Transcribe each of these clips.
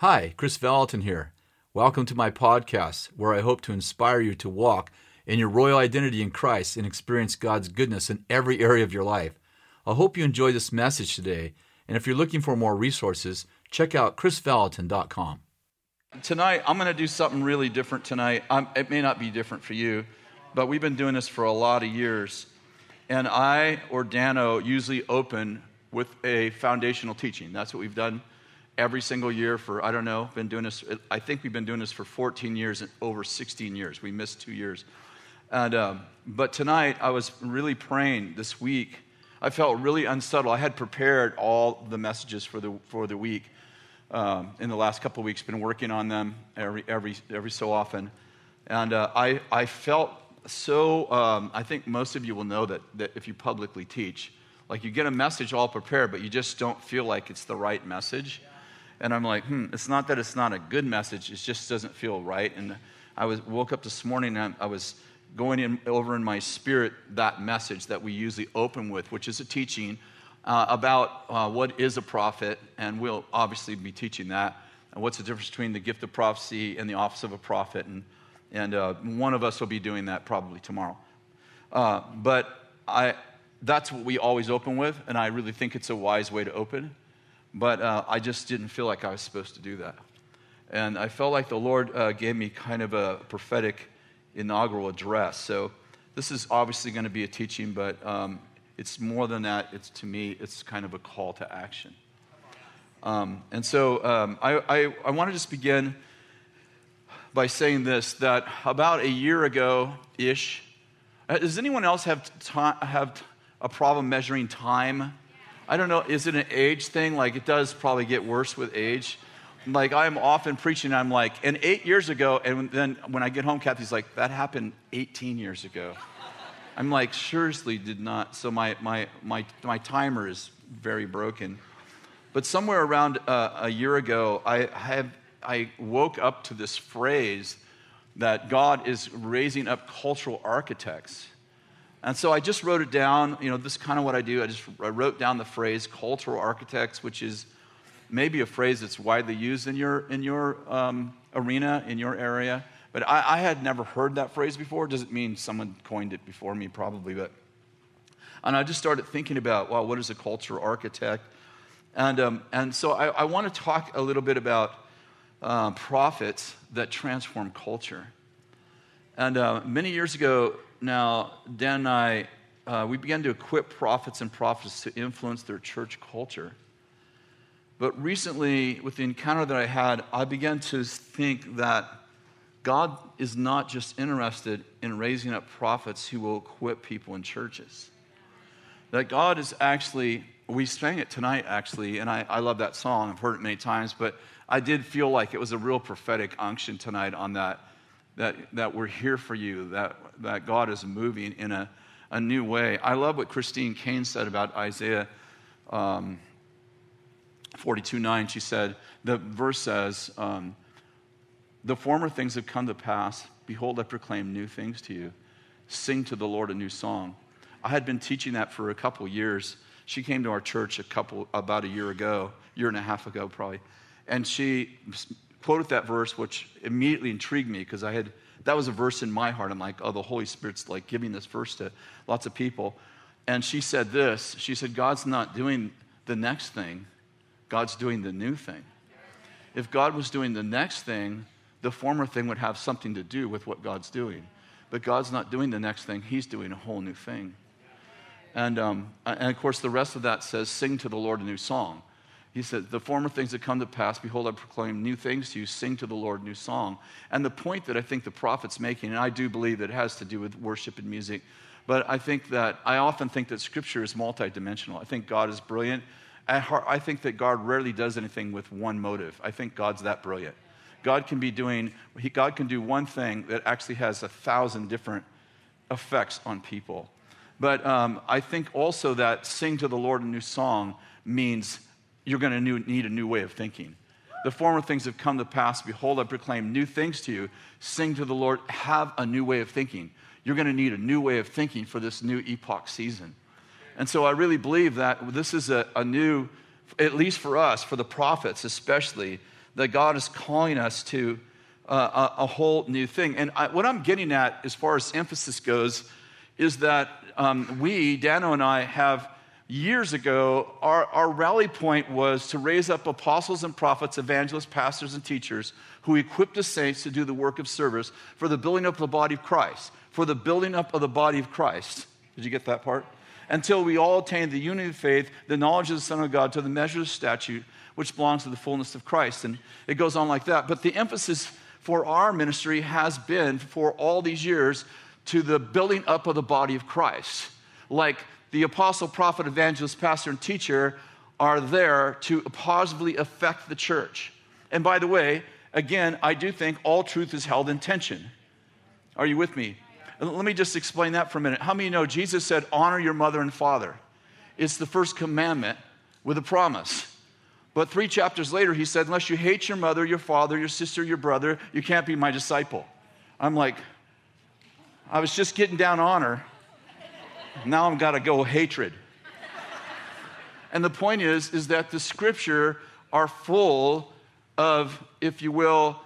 Hi, Kris Vallotton here. Welcome to my podcast, where I hope to inspire you to walk in your royal identity in Christ and experience God's goodness in every area of your life. I hope you enjoy this message today, and if you're looking for more resources, check out krisvallotton.com. Tonight, I'm going to do something really different tonight. I'm, it may not be different for you, but we've been doing this for a lot of years. And I or Dano usually open with a foundational teaching. That's what we've done every single year for, I don't know, been doing this, I think we've been doing this for 14 years and over 16 years. We missed two years. And, um, but tonight, I was really praying this week. I felt really unsettled. I had prepared all the messages for the, for the week um, in the last couple of weeks, been working on them every, every, every so often. And uh, I, I felt so, um, I think most of you will know that, that if you publicly teach, like you get a message all prepared, but you just don't feel like it's the right message. And I'm like, hmm, it's not that it's not a good message, it just doesn't feel right. And I was, woke up this morning and I was going in, over in my spirit that message that we usually open with, which is a teaching uh, about uh, what is a prophet, and we'll obviously be teaching that, and what's the difference between the gift of prophecy and the office of a prophet. And, and uh, one of us will be doing that probably tomorrow. Uh, but I, that's what we always open with, and I really think it's a wise way to open. But uh, I just didn't feel like I was supposed to do that. And I felt like the Lord uh, gave me kind of a prophetic inaugural address. So this is obviously going to be a teaching, but um, it's more than that. It's to me, it's kind of a call to action. Um, and so um, I, I, I want to just begin by saying this that about a year ago ish, uh, does anyone else have, have a problem measuring time? I don't know, is it an age thing? Like it does probably get worse with age. Like I'm often preaching, I'm like, and eight years ago, and then when I get home, Kathy's like, that happened 18 years ago. I'm like, seriously, did not. So my, my, my, my timer is very broken. But somewhere around uh, a year ago, I, have, I woke up to this phrase that God is raising up cultural architects. And so I just wrote it down. You know, this is kind of what I do. I just I wrote down the phrase cultural architects, which is maybe a phrase that's widely used in your, in your um, arena, in your area. But I, I, had never heard that phrase before. Doesn't mean someone coined it before me, probably. But and I just started thinking about, well, what is a cultural architect? And, um, and so I, I want to talk a little bit about uh, prophets that transform culture. And uh, many years ago, now, Dan and I, uh, we began to equip prophets and prophets to influence their church culture. But recently, with the encounter that I had, I began to think that God is not just interested in raising up prophets who will equip people in churches. That God is actually, we sang it tonight actually, and I, I love that song. I've heard it many times, but I did feel like it was a real prophetic unction tonight on that that, that we're here for you, that, that God is moving in a, a new way. I love what Christine Caine said about Isaiah um, 42 9. She said, the verse says, um, The former things have come to pass. Behold, I proclaim new things to you. Sing to the Lord a new song. I had been teaching that for a couple years. She came to our church a couple, about a year ago, year and a half ago, probably. And she quoted that verse, which immediately intrigued me because I had that was a verse in my heart. I'm like, oh, the Holy Spirit's like giving this verse to lots of people. And she said this. She said, God's not doing the next thing, God's doing the new thing. If God was doing the next thing, the former thing would have something to do with what God's doing. But God's not doing the next thing, He's doing a whole new thing. And, um, and of course, the rest of that says, Sing to the Lord a new song. He said, The former things that come to pass, behold, I proclaim new things to you, sing to the Lord new song. And the point that I think the prophet's making, and I do believe that it has to do with worship and music, but I think that, I often think that scripture is multidimensional. I think God is brilliant. Heart, I think that God rarely does anything with one motive. I think God's that brilliant. God can be doing, he, God can do one thing that actually has a thousand different effects on people. But um, I think also that sing to the Lord a new song means you're going to need a new way of thinking. The former things have come to pass. Behold, I proclaim new things to you. Sing to the Lord. Have a new way of thinking. You're going to need a new way of thinking for this new epoch season. And so I really believe that this is a, a new, at least for us, for the prophets especially, that God is calling us to uh, a, a, whole new thing. And I, what I'm getting at, as far as emphasis goes, is that um, we, Dano and I, have years ago, our, our rally point was to raise up apostles and prophets, evangelists, pastors, and teachers who equip the saints to do the work of service for the building up of the body of Christ. For the building up of the body of Christ. Did you get that part? Until we all attain the unity of faith, the knowledge of the Son of God, to the measure of the statute, which belongs to the fullness of Christ. And it goes on like that. But the emphasis for our ministry has been for all these years to the building up of the body of Christ. Like the apostle, prophet, evangelist, pastor, and teacher are there to positively affect the church. And by the way, again, I do think all truth is held in tension. Are you with me? Let me just explain that for a minute. How many know Jesus said, Honor your mother and father? It's the first commandment with a promise. But three chapters later, he said, Unless you hate your mother, your father, your sister, your brother, you can't be my disciple. I'm like, I was just getting down honor. Now I've got to go hatred. And the point is, is that the scripture are full of, if you will,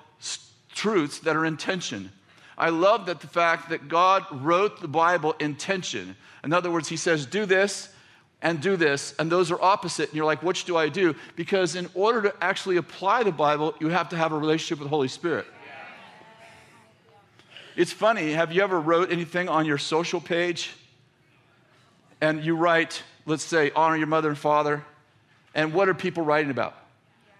truths that are in tension. I love that the fact that God wrote the Bible in tension. In other words, He says, do this and do this, and those are opposite. And you're like, which do I do? Because in order to actually apply the Bible, you have to have a relationship with the Holy Spirit. It's funny, have you ever wrote anything on your social page and you write, let's say, honor your mother and father, and what are people writing about?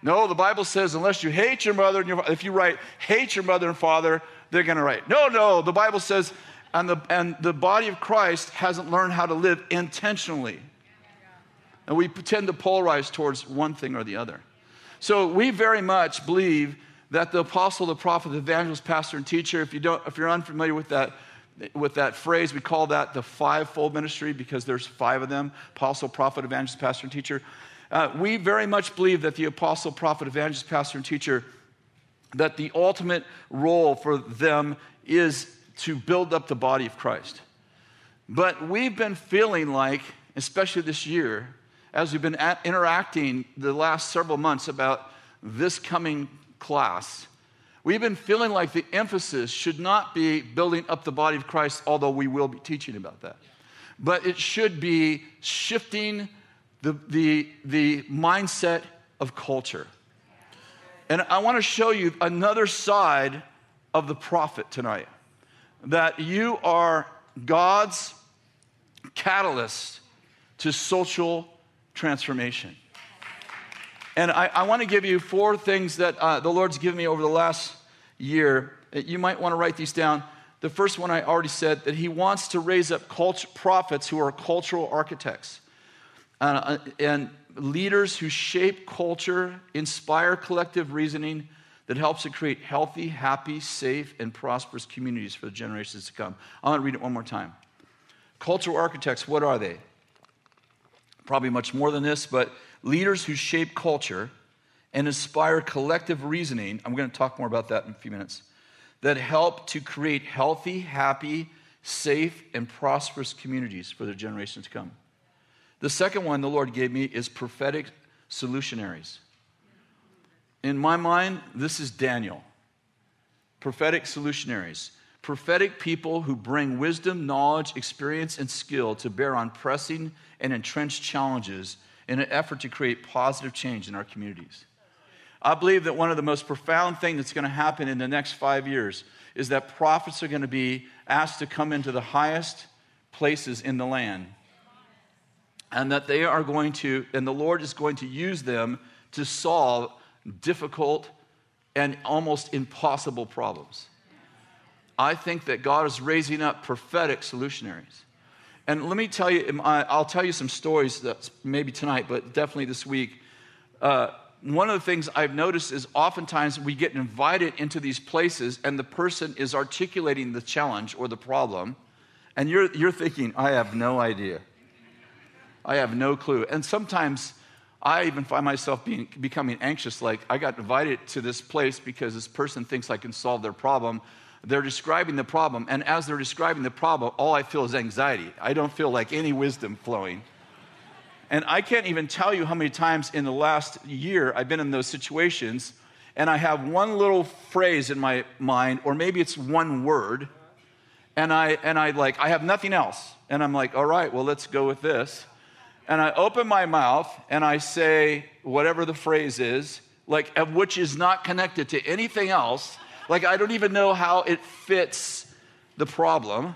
No, the Bible says unless you hate your mother and your if you write hate your mother and father, they're going to write. No, no, the Bible says and the and the body of Christ hasn't learned how to live intentionally. And we tend to polarize towards one thing or the other. So we very much believe that the apostle, the prophet, the evangelist, pastor, and teacher, if you don't, if you're unfamiliar with that, with that phrase, we call that the fivefold ministry because there's five of them apostle, prophet, evangelist, pastor, and teacher. Uh, we very much believe that the apostle, prophet, evangelist, pastor, and teacher, that the ultimate role for them is to build up the body of Christ. But we've been feeling like, especially this year, as we've been interacting the last several months about this coming class, we've been feeling like the emphasis should not be building up the body of Christ, although we will be teaching about that. But it should be shifting the, the, the mindset of culture. And I want to show you another side of the prophet tonight that you are God's catalyst to social transformation. And I, I want to give you four things that uh, the Lord's given me over the last year. You might want to write these down. The first one I already said that He wants to raise up cult- prophets who are cultural architects. Uh, and leaders who shape culture, inspire collective reasoning that helps to create healthy, happy, safe, and prosperous communities for the generations to come. I want to read it one more time. Cultural architects, what are they? Probably much more than this, but leaders who shape culture and inspire collective reasoning. I'm going to talk more about that in a few minutes. That help to create healthy, happy, safe, and prosperous communities for the generations to come. The second one the Lord gave me is prophetic solutionaries. In my mind, this is Daniel. Prophetic solutionaries. Prophetic people who bring wisdom, knowledge, experience, and skill to bear on pressing and entrenched challenges in an effort to create positive change in our communities. I believe that one of the most profound things that's going to happen in the next five years is that prophets are going to be asked to come into the highest places in the land and that they are going to, and the Lord is going to use them to solve difficult and almost impossible problems. I think that God is raising up prophetic solutionaries. And let me tell you, I'll tell you some stories that maybe tonight, but definitely this week. Uh, one of the things I've noticed is oftentimes we get invited into these places and the person is articulating the challenge or the problem, and you're, you're thinking, I have no idea. I have no clue. And sometimes I even find myself being, becoming anxious, like I got invited to this place because this person thinks I can solve their problem. They're describing the problem, and as they're describing the problem, all I feel is anxiety. I don't feel like any wisdom flowing. And I can't even tell you how many times in the last year I've been in those situations, and I have one little phrase in my mind, or maybe it's one word, and I and I like I have nothing else, and I'm like, all right, well let's go with this, and I open my mouth and I say whatever the phrase is, like which is not connected to anything else, like I don't even know how it fits the problem,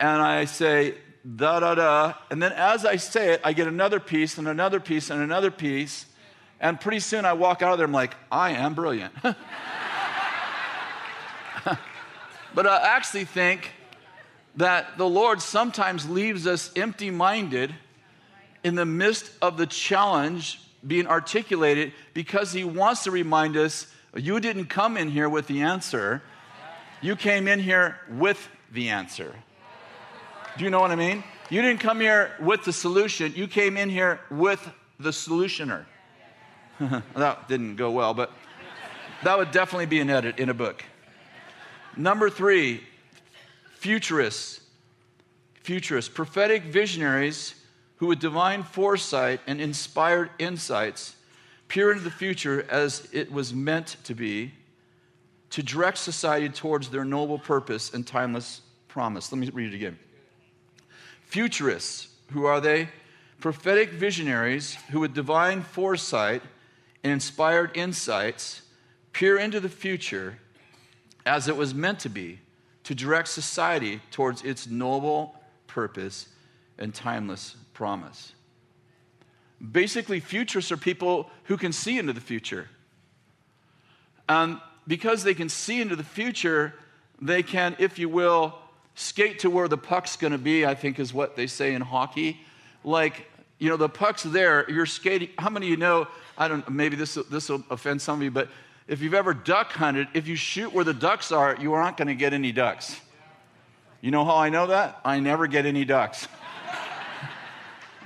and I say da da da, and then as I say it, I get another piece and another piece and another piece. And pretty soon I walk out of there, I'm like, I am brilliant. but I actually think that the Lord sometimes leaves us empty minded in the midst of the challenge being articulated because He wants to remind us you didn't come in here with the answer, you came in here with the answer. Do you know what I mean? You didn't come here with the solution, you came in here with the solutioner. that didn't go well, but that would definitely be an edit in a book. Number three, futurists. Futurists, prophetic visionaries who with divine foresight and inspired insights peer into the future as it was meant to be to direct society towards their noble purpose and timeless promise. Let me read it again. Futurists, who are they? Prophetic visionaries who with divine foresight and inspired insights peer into the future as it was meant to be to direct society towards its noble purpose and timeless promise. Basically, futurists are people who can see into the future. And because they can see into the future, they can, if you will, skate to where the puck's going to be, I think is what they say in hockey. Like, you know, the puck's there, you're skating. How many of you know I don't maybe this this will offend some of you, but if you've ever duck hunted, if you shoot where the ducks are, you aren't going to get any ducks. You know how I know that? I never get any ducks.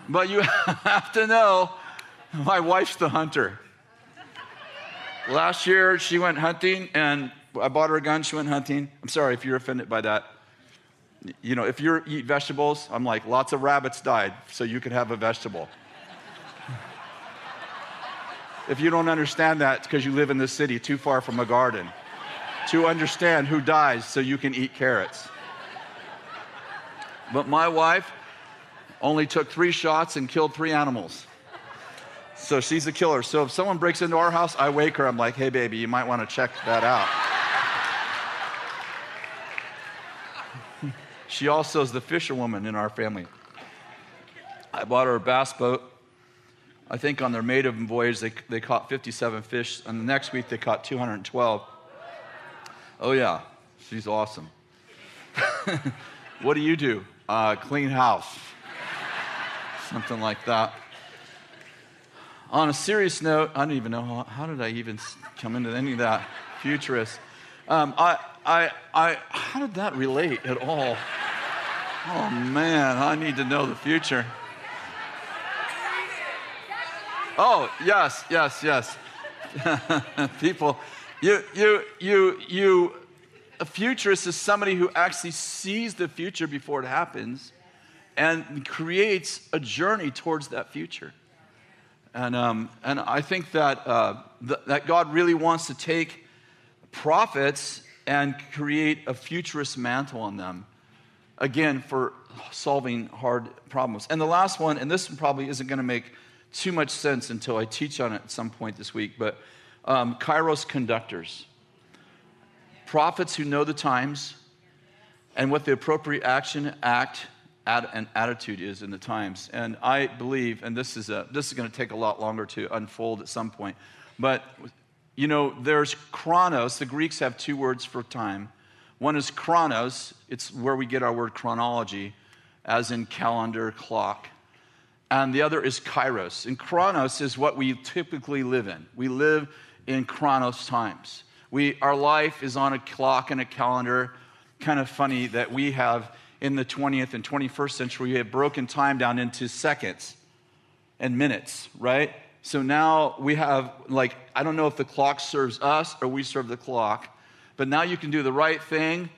But you have to know my wife's the hunter. Last year she went hunting and I bought her a gun, she went hunting. I'm sorry if you're offended by that. You know, if you eat vegetables, I'm like, lots of rabbits died, so you could have a vegetable. If you don't understand that, it's because you live in the city too far from a garden to understand who dies so you can eat carrots. But my wife only took three shots and killed three animals. So she's a killer. So if someone breaks into our house, I wake her. I'm like, hey, baby, you might want to check that out. she also is the fisherwoman in our family. I bought her a bass boat I think on their maiden voyage, they, they caught 57 fish, and the next week they caught 212. Oh, yeah, she's awesome. what do you do? Uh, clean house. Something like that. On a serious note, I don't even know how, how did I even come into any of that futurist. Um, I, I, I, how did that relate at all? Oh man, I need to know the future. Oh, yes, yes, yes. People, you, you, you, you, a futurist is somebody who actually sees the future before it happens and creates a journey towards that future. And, um, and I think that, uh, th- that God really wants to take prophets and create a futurist mantle on them, again, for solving hard problems. And the last one, and this one probably isn't going to make too much sense until I teach on it at some point this week, but um, Kairos conductors. Prophets who know the times and what the appropriate action, act, ad, and attitude is in the times. And I believe, and this is, a, this is going to take a lot longer to unfold at some point, but you know, there's chronos. The Greeks have two words for time. One is chronos, it's where we get our word chronology, as in calendar, clock and the other is kairos. And chronos is what we typically live in. We live in chronos times. We, our life is on a clock and a calendar. Kind of funny that we have in the 20th and 21st century, we have broken time down into seconds and minutes, right? So now we have, like, I don't know if the clock serves us or we serve the clock, but now you can do the right thing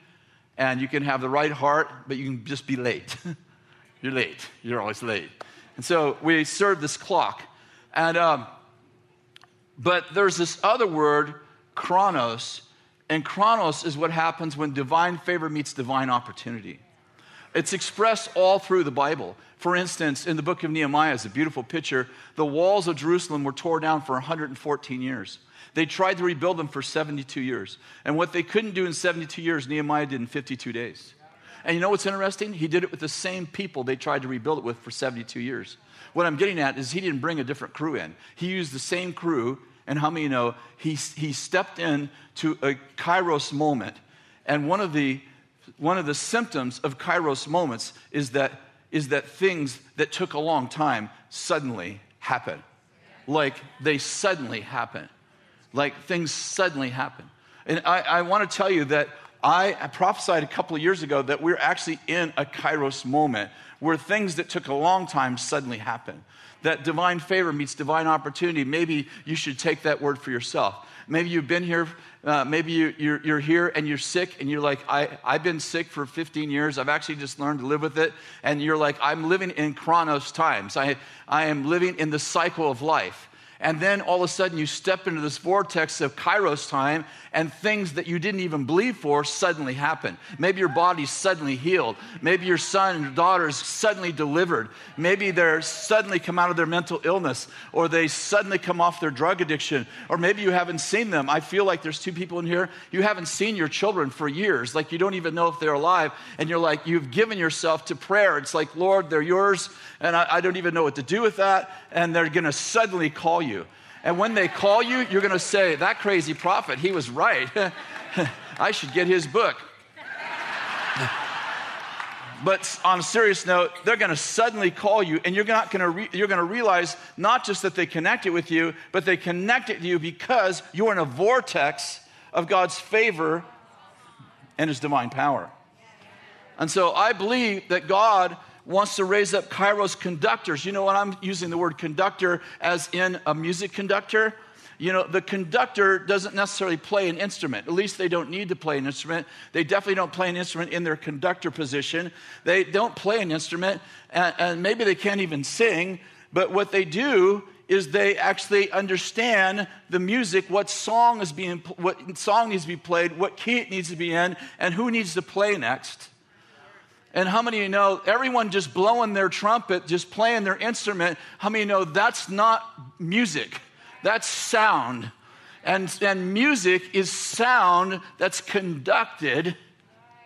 and you can have the right heart, but you can just be late. You're late. You're always late. And so we serve this clock. And, um, But there's this other word, chronos, and chronos is what happens when divine favor meets divine opportunity. It's expressed all through the Bible. For instance, in the book of Nehemiah, is a beautiful picture. The walls of Jerusalem were torn down for 114 years. They tried to rebuild them for 72 years. And what they couldn't do in 72 years, Nehemiah did in 52 days. And you know what's interesting? He did it with the same people they tried to rebuild it with for 72 years. What I'm getting at is he didn't bring a different crew in. He used the same crew, and how many know he, he stepped in to a kairos moment. And one of the one of the symptoms of kairos moments is that is that things that took a long time suddenly happen. Like they suddenly happen. Like things suddenly happen. And I, I want to tell you that I prophesied a couple of years ago that we're actually in a kairos moment where things that took a long time suddenly happen. That divine favor meets divine opportunity. Maybe you should take that word for yourself. Maybe you've been here, uh, maybe you, you're, you're here and you're sick and you're like, I, I've been sick for 15 years. I've actually just learned to live with it. And you're like, I'm living in chronos times. I, I am living in the cycle of life. And then all of a sudden you step into this vortex of kairos time and things that you didn't even believe for suddenly happen. Maybe your body's suddenly healed. Maybe your son and your daughter is suddenly delivered. Maybe they're suddenly come out of their mental illness or they suddenly come off their drug addiction. Or maybe you haven't seen them. I feel like there's two people in here. You haven't seen your children for years. Like you don't even know if they're alive. And you're like, you've given yourself to prayer. It's like, Lord, they're yours. And I, I don't even know what to do with that. And they're going to suddenly call you. And when they call you, you're going to say, That crazy prophet, he was right. I should get his book. but on a serious note, they're going to suddenly call you, and you're not going to re- you're going to realize not just that they connected with you, but they connected to you because you're in a vortex of God's favor and His divine power. And so I believe that God wants to raise up Kairos conductors. You know what? I'm using the word conductor as in a music conductor. You know, the conductor doesn't necessarily play an instrument. At least they don't need to play an instrument. They definitely don't play an instrument in their conductor position. They don't play an instrument, and, and maybe they can't even sing. But what they do is they actually understand the music, what song is being, what song needs to be played, what key it needs to be in, and who needs to play next. And how many of you know everyone just blowing their trumpet, just playing their instrument? How many you know that's not music? That's sound. And, and music is sound that's conducted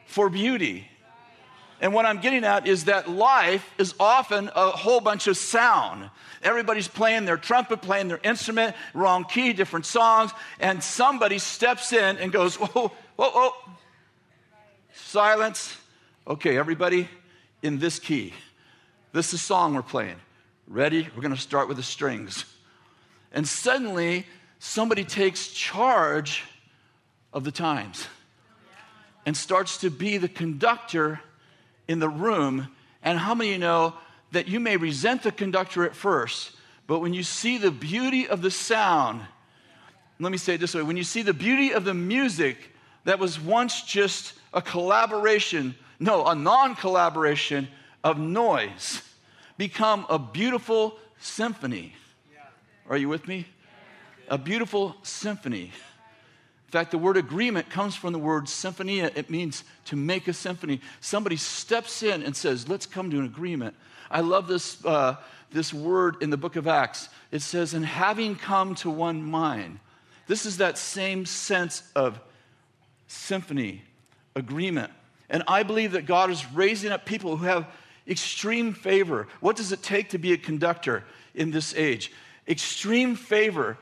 for beauty. And what I'm getting at is that life is often a whole bunch of sound. Everybody's playing their trumpet, playing their instrument, wrong key, different songs, and somebody steps in and goes, Whoa, whoa, whoa, silence Okay, everybody in this key. This is the song we're playing. Ready? We're going to start with the strings. And suddenly, somebody takes charge of the times and starts to be the conductor in the room. And how many of you know that you may resent the conductor at first, but when you see the beauty of the sound, let me say it this way when you see the beauty of the music that was once just a collaboration no, a non collaboration of noise become a beautiful symphony. Are you with me? A beautiful symphony. In fact, the word agreement comes from the word symphonia. It means to make a symphony. Somebody steps in and says, Let's come to an agreement. I love this, uh, this word in the book of Acts. It says, And having come to one mind. This is that same sense of symphony, agreement. And I believe that God is raising up people who have extreme favor. What does it take to be a conductor in this age? Extreme favor.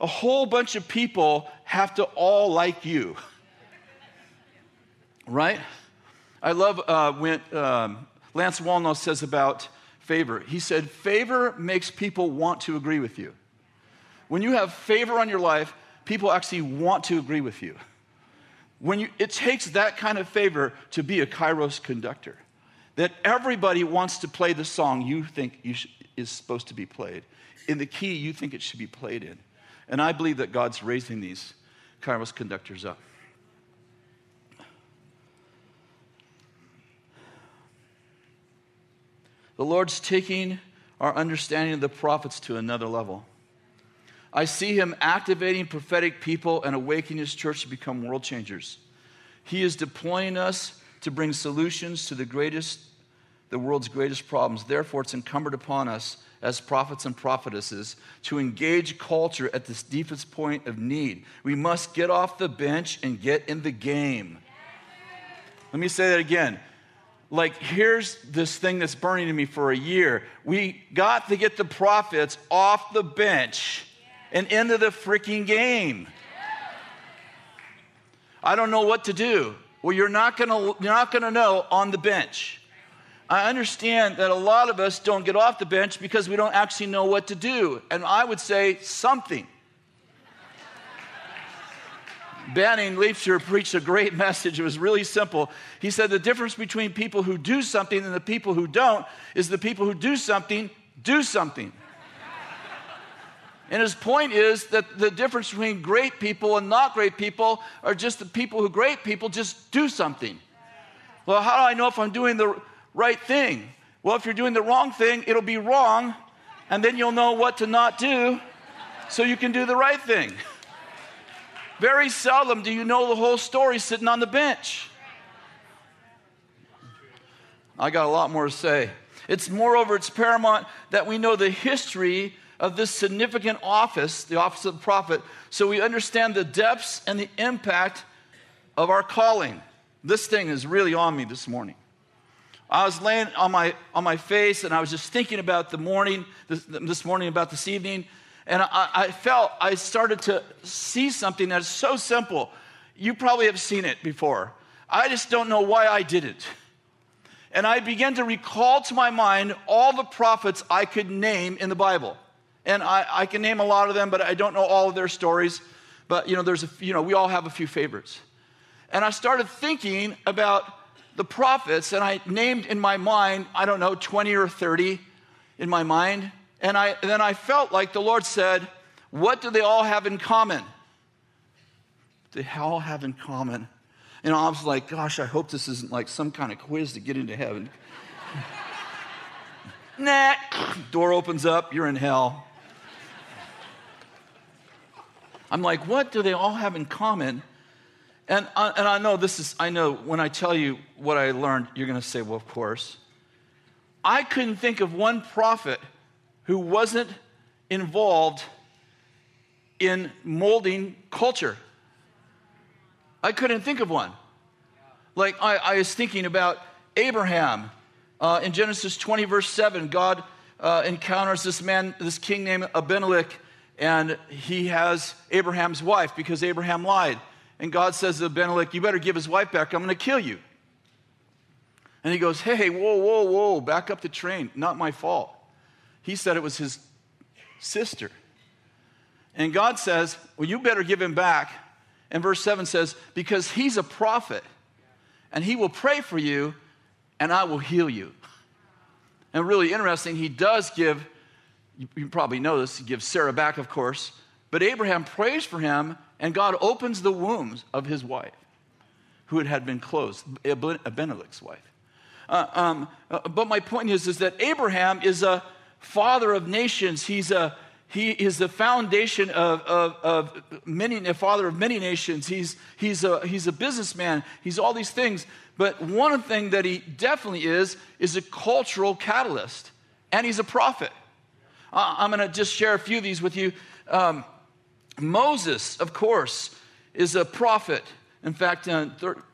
A whole bunch of people have to all like you. Right? I love uh, when um, Lance Wallnau says about favor. He said, Favor makes people want to agree with you. When you have favor on your life, people actually want to agree with you. When you, it takes that kind of favor to be a kairos conductor, that everybody wants to play the song you think you sh- is supposed to be played, in the key you think it should be played in. And I believe that God's raising these kairos conductors up. The Lord's taking our understanding of the prophets to another level. I see him activating prophetic people and awakening his church to become world changers. He is deploying us to bring solutions to the greatest, the world's greatest problems. Therefore, it's incumbent upon us as prophets and prophetesses to engage culture at this deepest point of need. We must get off the bench and get in the game. Let me say that again. Like, here's this thing that's burning in me for a year. We got to get the prophets off the bench and into the freaking game. I don't know what to do. Well, you're not gonna, you're not gonna know on the bench. I understand that a lot of us don't get off the bench because we don't actually know what to do. And I would say something. Banning Liebscher preached a great message. It was really simple. He said the difference between people who do something and the people who don't is the people who do something do something. And his point is that the difference between great people and not great people are just the people who great people just do something. Well, how do I know if I'm doing the right thing? Well, if you're doing the wrong thing, it'll be wrong, and then you'll know what to not do so you can do the right thing. Very seldom do you know the whole story sitting on the bench. I got a lot more to say. It's moreover, it's paramount that we know the history of this significant office, the office of the prophet, so we understand the depths and the impact of our calling. This thing is really on me this morning. I was laying on my, on my face and I was just thinking about the morning, this, this morning, about this evening, and I, I felt, I started to see something that is so simple. You probably have seen it before. I just don't know why I did it. And I began to recall to my mind all the prophets I could name in the Bible. And I, I can name a lot of them, but I don't know all of their stories. But, you know, there's a, you know, we all have a few favorites. And I started thinking about the prophets, and I named in my mind, I don't know, 20 or 30 in my mind. And, I, and then I felt like the Lord said, What do they all have in common? They all have in common. And I was like, Gosh, I hope this isn't like some kind of quiz to get into heaven. nah, door opens up, you're in hell. I'm like, what do they all have in common? And, I, and I know this is, I know when I tell you what I learned, you're going to say, well, of course. I couldn't think of one prophet who wasn't involved in molding culture. I couldn't think of one. Like, I, I was thinking about Abraham. Uh, in Genesis 20, verse 7, God uh, encounters this man, this king named Abimelech, and he has Abraham's wife because Abraham lied. And God says to Abimelech, You better give his wife back, I'm going to kill you. And he goes, Hey, whoa, whoa, whoa, back up the train. Not my fault. He said it was his sister. And God says, Well, you better give him back. And verse 7 says, Because he's a prophet, and he will pray for you, and I will heal you. And really interesting, he does give you probably know this, he gives Sarah back, of course. But Abraham prays for him, and God opens the wombs of his wife, who had been closed, Abimelech's wife. Uh, um, uh, but my point is, is that Abraham is a father of nations. He's a he is the foundation of, of, of many, a father of many nations. He's, he's, a, he's a businessman. He's all these things. But one thing that he definitely is, is a cultural catalyst. And he's a prophet. I'm going to just share a few of these with you. Um, Moses, of course, is a prophet. In fact, uh,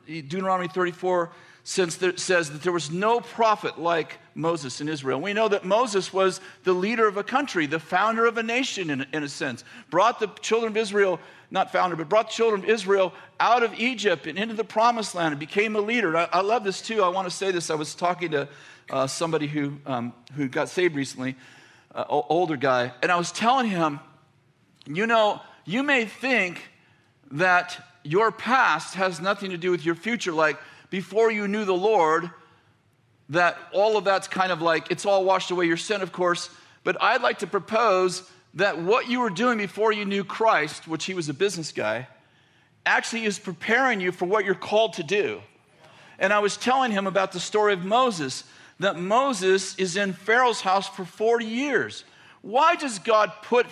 Deuteronomy 34 says that there was no prophet like Moses in Israel. We know that Moses was the leader of a country, the founder of a nation, in, in a sense. Brought the children of Israel, not founder, but brought the children of Israel out of Egypt and into the promised land and became a leader. I, I love this too. I want to say this. I was talking to uh, somebody who, um, who got saved recently uh, older guy, and I was telling him, you know, you may think that your past has nothing to do with your future. Like before you knew the Lord, that all of that's kind of like it's all washed away your sin, of course. But I'd like to propose that what you were doing before you knew Christ, which he was a business guy, actually is preparing you for what you're called to do. And I was telling him about the story of Moses that Moses is in Pharaoh's house for 40 years. Why does God put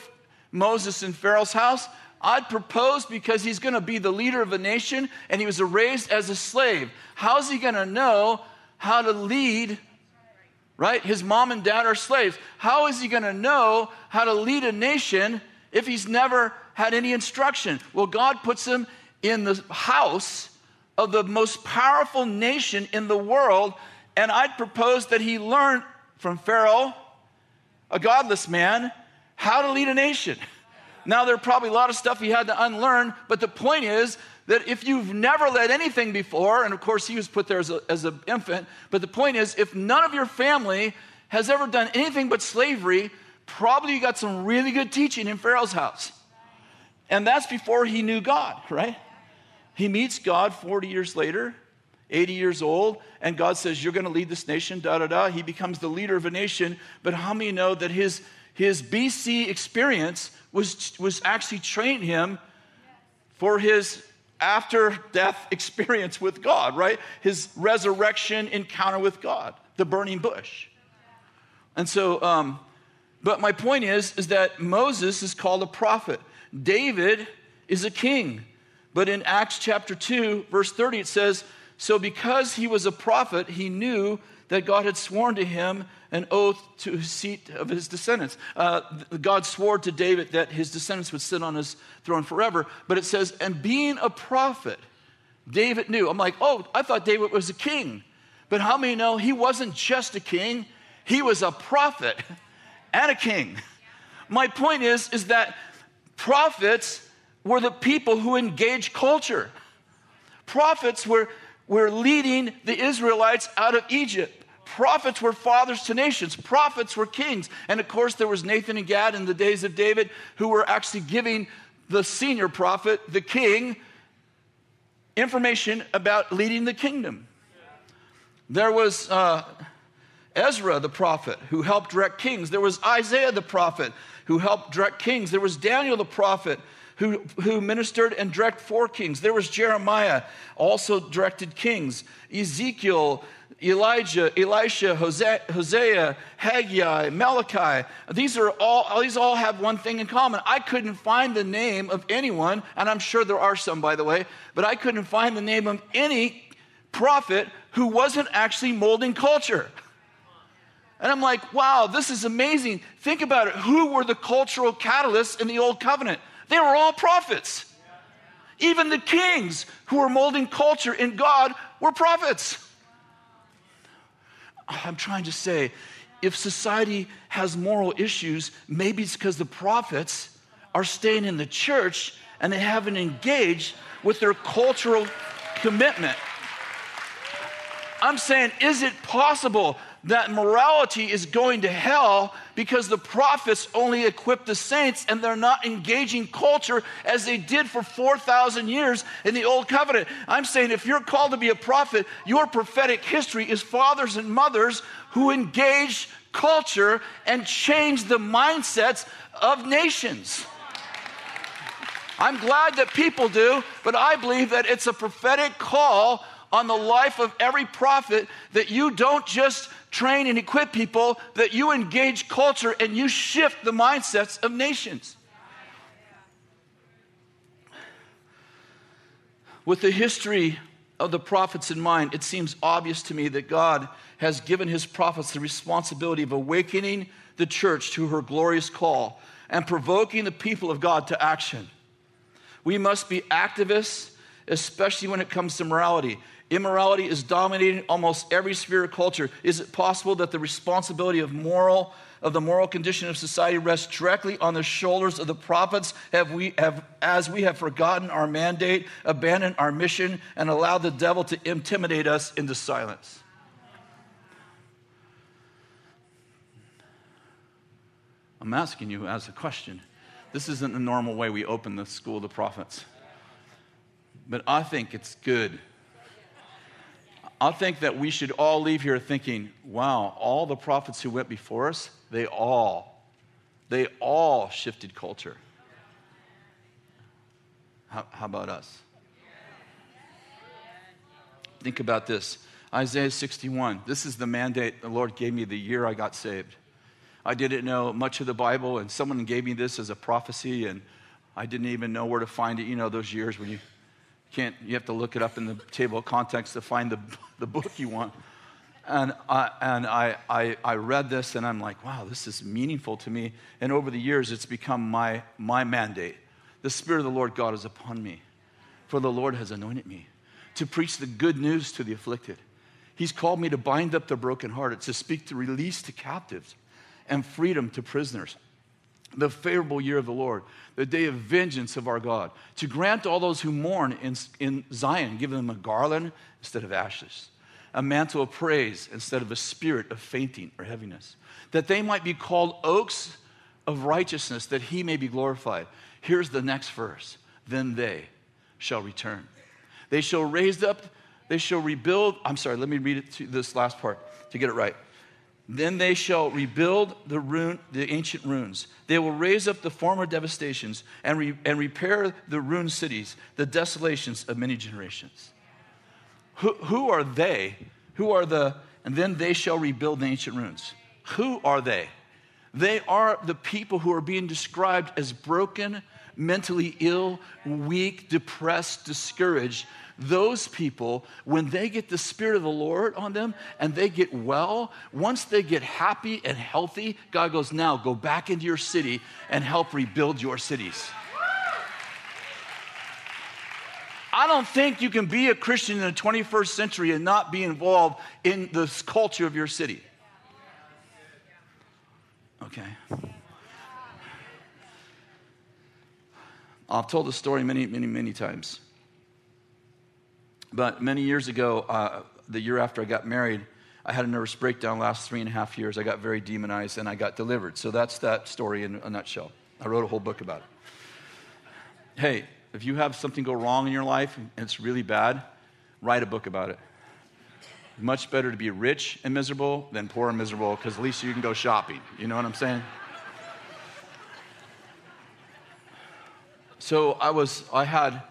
Moses in Pharaoh's house? I'd propose because he's going to be the leader of a nation and he was raised as a slave. How's he going to know how to lead? Right? His mom and dad are slaves. How is he going to know how to lead a nation if he's never had any instruction? Well, God puts him in the house of the most powerful nation in the world, and I'd propose that he learned from Pharaoh, a godless man, how to lead a nation. Now, there are probably a lot of stuff he had to unlearn, but the point is that if you've never led anything before, and of course he was put there as, a, as an infant, but the point is if none of your family has ever done anything but slavery, probably you got some really good teaching in Pharaoh's house. And that's before he knew God, right? He meets God 40 years later, 80 years old, and God says, You're going to lead this nation, da da da. He becomes the leader of a nation. But how many know that his, his BC experience was, was actually training him for his after death experience with God, right? His resurrection encounter with God, the burning bush. And so, um, but my point is, is that Moses is called a prophet. David is a king. But in Acts chapter 2, verse 30, it says, So because he was a prophet, he knew that God had sworn to him an oath to his seat of his descendants. Uh, God swore to David that his descendants would sit on his throne forever. But it says, and being a prophet, David knew. I'm like, oh, I thought David was a king. But how many know he wasn't just a king? He was a prophet and a king. My point is, is that prophets were the people who engaged culture. Prophets were, were leading the Israelites out of Egypt. Prophets were fathers to nations. Prophets were kings. And of course, there was Nathan and Gad in the days of David who were actually giving the senior prophet, the king, information about leading the kingdom. There was uh, Ezra the prophet who helped direct kings. There was Isaiah the prophet who helped direct kings. There was Daniel the prophet who, who ministered and directed four kings. There was Jeremiah, also directed kings. Ezekiel, Elijah, Elisha, Hosea, Hosea, Haggai, Malachi. These are all these all have one thing in common. I couldn't find the name of anyone, and I'm sure there are some by the way, but I couldn't find the name of any prophet who wasn't actually molding culture. And I'm like, wow, this is amazing. Think about it. Who were the cultural catalysts in the old covenant? They were all prophets. Even the kings who were molding culture in God were prophets. I'm trying to say, if society has moral issues, maybe it's because the prophets are staying in the church and they haven't engaged with their cultural commitment. I'm saying, is it possible that morality is going to hell because the prophets only equip the saints and they're not engaging culture as they did for 4,000 years in the Old Covenant. I'm saying if you're called to be a prophet, your prophetic history is fathers and mothers who engage culture and change the mindsets of nations. I'm glad that people do, but I believe that it's a prophetic call on the life of every prophet that you don't just train and equip people, that you engage culture and you shift the mindsets of nations. With the history of the prophets in mind, it seems obvious to me that God has given his prophets the responsibility of awakening the church to her glorious call and provoking the people of God to action. We must be activists, especially when it comes to morality. Immorality is dominating almost every sphere of culture. Is it possible that the responsibility of moral of the moral condition of society rests directly on the shoulders of the prophets have we have as we have forgotten our mandate, abandoned our mission, and allowed the devil to intimidate us into silence? I'm asking you as a question. This isn't the normal way we open the school of the prophets. But I think it's good I think that we should all leave here thinking, wow, all the prophets who went before us, they all, they all shifted culture. How, how about us? Think about this Isaiah 61. This is the mandate the Lord gave me the year I got saved. I didn't know much of the Bible, and someone gave me this as a prophecy, and I didn't even know where to find it. You know, those years when you can't, you have to look it up in the table of contents to find the, the book you want. And, I, and I, I, I read this and I'm like, wow, this is meaningful to me. And over the years, it's become my, my mandate. The Spirit of the Lord God is upon me, for the Lord has anointed me to preach the good news to the afflicted. He's called me to bind up the brokenhearted, to speak to release to captives and freedom to prisoners. The favorable year of the Lord, the day of vengeance of our God, to grant all those who mourn in, in Zion, give them a garland instead of ashes a mantle of praise instead of a spirit of fainting or heaviness, that they might be called oaks of righteousness, that he may be glorified. Here's the next verse then they shall return. They shall raise up, they shall rebuild. I'm sorry, let me read it to this last part to get it right. Then they shall rebuild the, ruin, the ancient ruins. They will raise up the former devastations and, re, and repair the ruined cities, the desolations of many generations. Who, who are they? Who are the, and then they shall rebuild the ancient ruins. Who are they? They are the people who are being described as broken, mentally ill, weak, depressed, discouraged. Those people, when they get the Spirit of the Lord on them and they get well, once they get happy and healthy, God goes, Now go back into your city and help rebuild your cities. I don't think you can be a Christian in the 21st century and not be involved in the culture of your city. Okay. I've told the story many, many, many times. But many years ago, uh, the year after I got married, I had a nervous breakdown last three and a half years. I got very demonized and I got delivered. So that's that story in a nutshell. I wrote a whole book about it. Hey, if you have something go wrong in your life and it's really bad, write a book about it. Much better to be rich and miserable than poor and miserable because at least you can go shopping. You know what I'm saying? So I was, I had,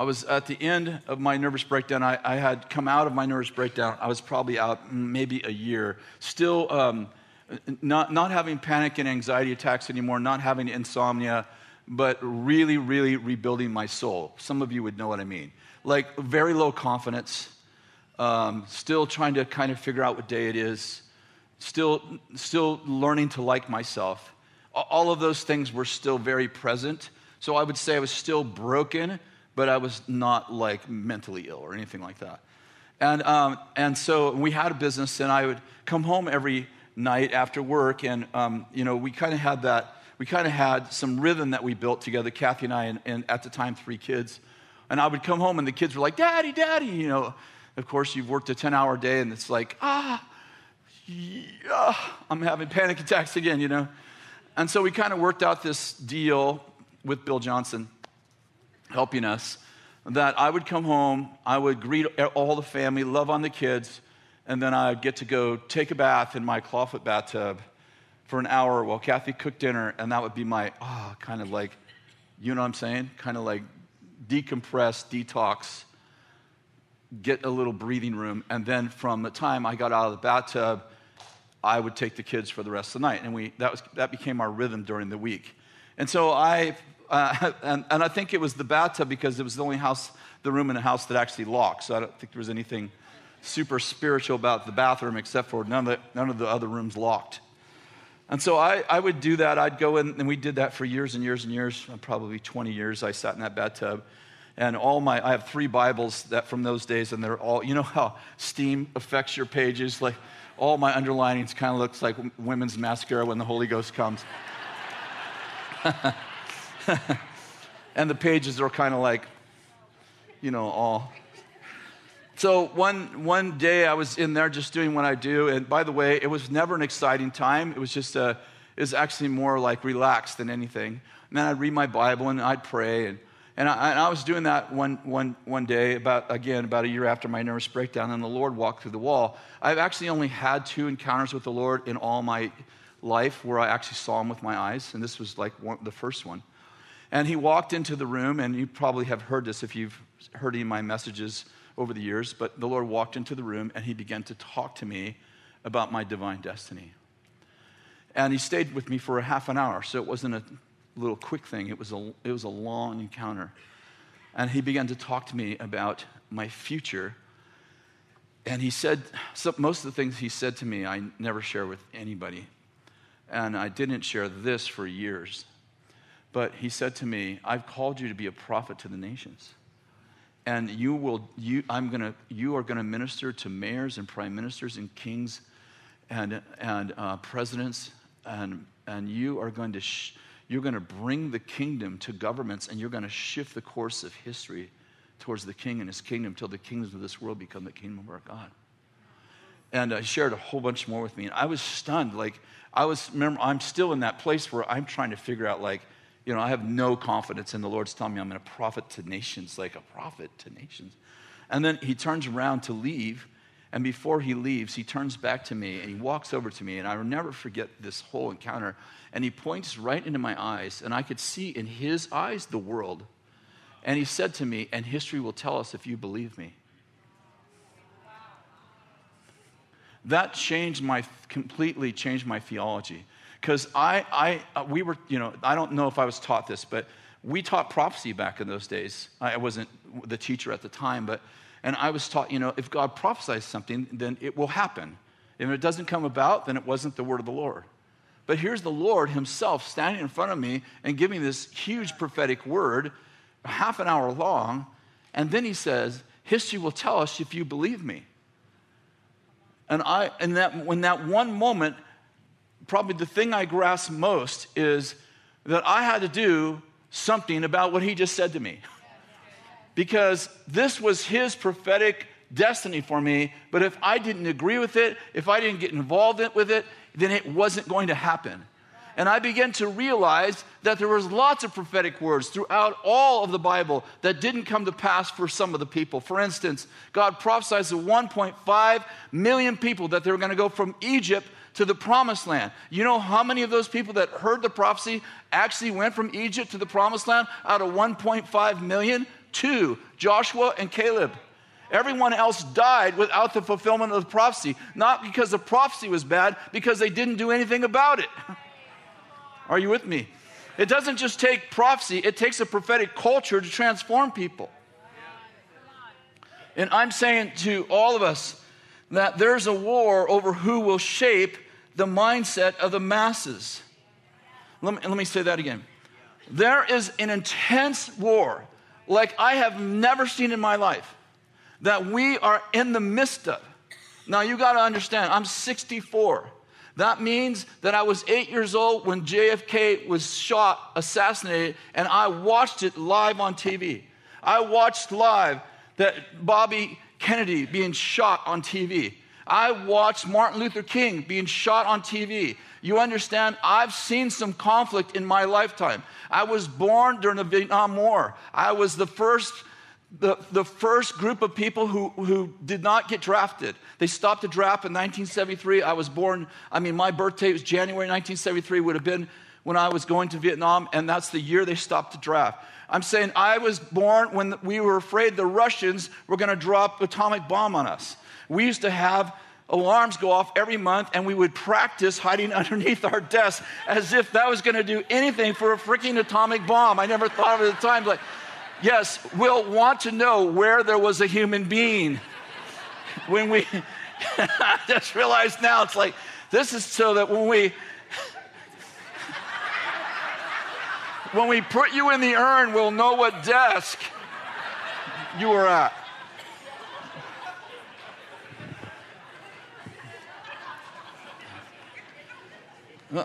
I was at the end of my nervous breakdown. I, I had come out of my nervous breakdown. I was probably out maybe a year, still um, not, not having panic and anxiety attacks anymore, not having insomnia, but really, really rebuilding my soul. Some of you would know what I mean. Like very low confidence, um, still trying to kind of figure out what day it is, still, still learning to like myself. All of those things were still very present. So I would say I was still broken, but I was not like mentally ill or anything like that. And, um, and so we had a business, and I would come home every night after work, and um, you know we kind of had that we kind of had some rhythm that we built together, Kathy and I, and, and, at the time, three kids. And I would come home and the kids were like, Daddy, Daddy. You know, of course, you've worked a 10 hour day and it's like, ah, yeah, I'm having panic attacks again, you know. And so we kind of worked out this deal with Bill Johnson helping us that I would come home, I would greet all the family, love on the kids, and then I'd get to go take a bath in my clawfoot bathtub for an hour while Kathy cooked dinner, and that would be my, ah, oh, kind of like, you know what I'm saying? Kind of like decompress, detox, get a little breathing room. And then from the time I got out of the bathtub, I would take the kids for the rest of the night. And we, that, was, that became our rhythm during the week. And so I, uh, and, and I think it was the bathtub because it was the only house, the room in the house that actually locked. So I don't think there was anything super spiritual about the bathroom except for none of the, none of the other rooms locked. And so I, I would do that. I'd go in, and we did that for years and years and years, probably 20 years. I sat in that bathtub. And all my, I have three Bibles that from those days, and they're all, you know how steam affects your pages? Like all my underlinings kind of looks like women's mascara when the Holy Ghost comes. and the pages are kind of like, you know, all so one, one day I was in there just doing what I do. And by the way, it was never an exciting time. It was just a, it was actually more like relaxed than anything. And then I'd read my Bible and I'd pray. And, and, I, and I was doing that one, one, one day, about, again, about a year after my nervous breakdown, and the Lord walked through the wall. I've actually only had two encounters with the Lord in all my life where I actually saw him with my eyes. And this was like one, the first one. And he walked into the room, and you probably have heard this if you've heard any of my messages over the years, but the Lord walked into the room and he began to talk to me about my divine destiny. And he stayed with me for a half an hour, so it wasn't a little quick thing, it was a, it was a long encounter. And he began to talk to me about my future. And he said, so most of the things he said to me, I never share with anybody. And I didn't share this for years. But he said to me, I've called you to be a prophet to the nations. And you, will, you, I'm gonna, you are going to minister to mayors and prime ministers and kings and, and uh, presidents. And, and you are going to, sh- you're going to bring the kingdom to governments and you're going to shift the course of history towards the king and his kingdom until the kingdoms of this world become the kingdom of our God. And uh, shared a whole bunch more with me. And I was stunned. Like, I was, remember, I'm still in that place where I'm trying to figure out, like, you know, I have no confidence in the Lord's telling me I'm going to prophet to nations, like a prophet to nations. And then he turns around to leave. And before he leaves, he turns back to me and he walks over to me. And I will never forget this whole encounter. And he points right into my eyes. And I could see in his eyes the world. And he said to me, And history will tell us if you believe me. That changed my, completely changed my theology. Because I, I, uh, we were, you know, I don't know if I was taught this, but we taught prophecy back in those days. I wasn't the teacher at the time, but, and I was taught, you know, if God prophesies something, then it will happen. If it doesn't come about, then it wasn't the word of the Lord. But here's the Lord Himself standing in front of me and giving this huge prophetic word, half an hour long, and then He says, History will tell us if you believe me. And I, and that, when that one moment, probably the thing I grasp most is that I had to do something about what he just said to me. Because this was his prophetic destiny for me, but if I didn't agree with it, if I didn't get involved with it, then it wasn't going to happen. And I began to realize that there was lots of prophetic words throughout all of the Bible that didn't come to pass for some of the people. For instance, God prophesied to 1.5 million people that they were going to go from Egypt to the promised land. You know how many of those people that heard the prophecy actually went from Egypt to the promised land out of 1.5 million? Two, Joshua and Caleb. Everyone else died without the fulfillment of the prophecy, not because the prophecy was bad, because they didn't do anything about it. Are you with me? It doesn't just take prophecy, it takes a prophetic culture to transform people. And I'm saying to all of us, that there's a war over who will shape the mindset of the masses. Let me, let me say that again. There is an intense war like I have never seen in my life that we are in the midst of. Now, you got to understand, I'm 64. That means that I was eight years old when JFK was shot, assassinated, and I watched it live on TV. I watched live that Bobby Kennedy being shot on TV. I watched Martin Luther King being shot on TV. You understand? I've seen some conflict in my lifetime. I was born during the Vietnam War. I was the first, the, the first group of people who, who did not get drafted. They stopped the draft in 1973. I was born, I mean, my birthday was January 1973, would have been when I was going to Vietnam, and that's the year they stopped the draft. I'm saying I was born when we were afraid the Russians were going to drop atomic bomb on us. We used to have alarms go off every month and we would practice hiding underneath our desks as if that was going to do anything for a freaking atomic bomb. I never thought of it at the time like yes, we'll want to know where there was a human being. When we I just realized now it's like this is so that when we When we put you in the urn, we'll know what desk you were at.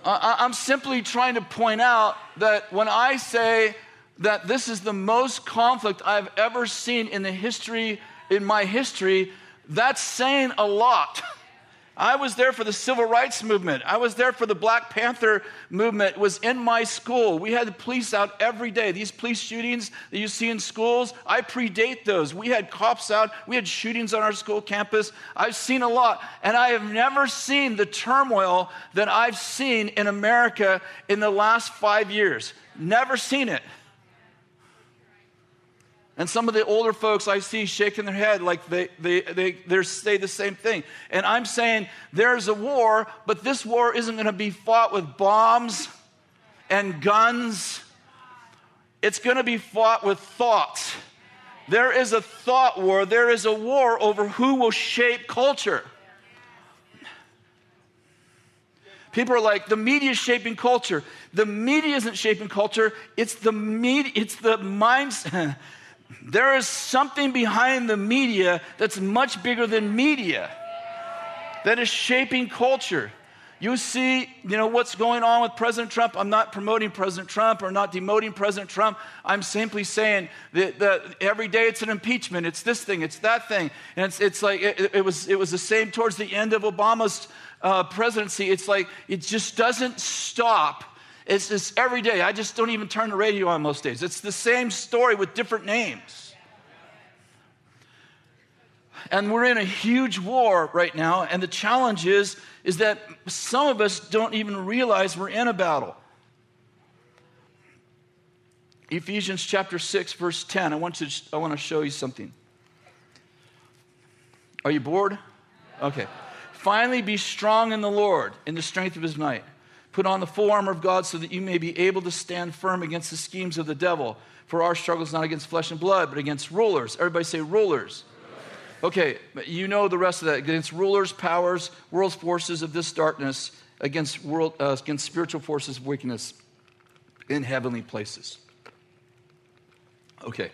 I'm simply trying to point out that when I say that this is the most conflict I've ever seen in the history, in my history, that's saying a lot. I was there for the civil rights movement. I was there for the Black Panther movement. It was in my school. We had the police out every day. These police shootings that you see in schools, I predate those. We had cops out. We had shootings on our school campus. I've seen a lot. And I have never seen the turmoil that I've seen in America in the last five years. Never seen it. And some of the older folks I see shaking their head like they, they, they, they say the same thing. And I'm saying there's a war, but this war isn't going to be fought with bombs and guns. It's going to be fought with thoughts. There is a thought war. There is a war over who will shape culture. People are like, the media is shaping culture. The media isn't shaping culture. It's the media, it's the minds. there is something behind the media that's much bigger than media that is shaping culture. You see, you know, what's going on with President Trump. I'm not promoting President Trump or not demoting President Trump. I'm simply saying that, that every day it's an impeachment. It's this thing, it's that thing. And it's, it's like, it, it was, it was the same towards the end of Obama's uh, presidency. It's like, it just doesn't stop. It's just every day. I just don't even turn the radio on most days. It's the same story with different names. And we're in a huge war right now, and the challenge is, is that some of us don't even realize we're in a battle. Ephesians chapter 6, verse 10. I want to, I want to show you something. Are you bored? Okay. Finally, be strong in the Lord, in the strength of his might. Put on the full armor of God so that you may be able to stand firm against the schemes of the devil. For our struggle is not against flesh and blood, but against rulers. Everybody say rulers. Okay, you know the rest of that. Against rulers, powers, world forces of this darkness, against, world, uh, against spiritual forces of wickedness in heavenly places. Okay.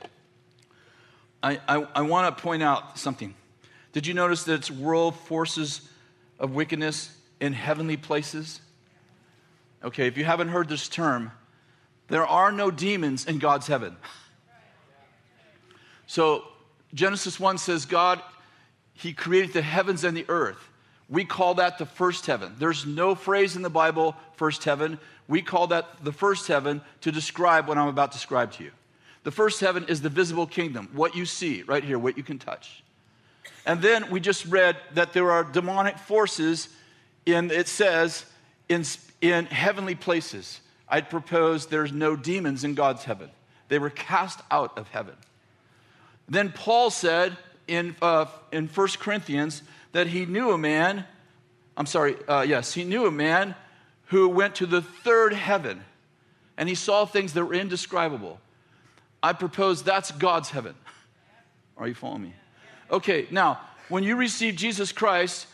I, I, I want to point out something. Did you notice that it's world forces of wickedness in heavenly places? Okay, if you haven't heard this term, there are no demons in God's heaven. So Genesis 1 says God, He created the heavens and the earth. We call that the first heaven. There's no phrase in the Bible, first heaven. We call that the first heaven to describe what I'm about to describe to you. The first heaven is the visible kingdom, what you see right here, what you can touch. And then we just read that there are demonic forces in, it says, in, in heavenly places. I'd propose there's no demons in God's heaven. They were cast out of heaven. Then Paul said in, uh, in 1 Corinthians that he knew a man, I'm sorry, uh, yes, he knew a man who went to the third heaven and he saw things that were indescribable. I propose that's God's heaven. Are you following me? Okay, now, when you received Jesus Christ,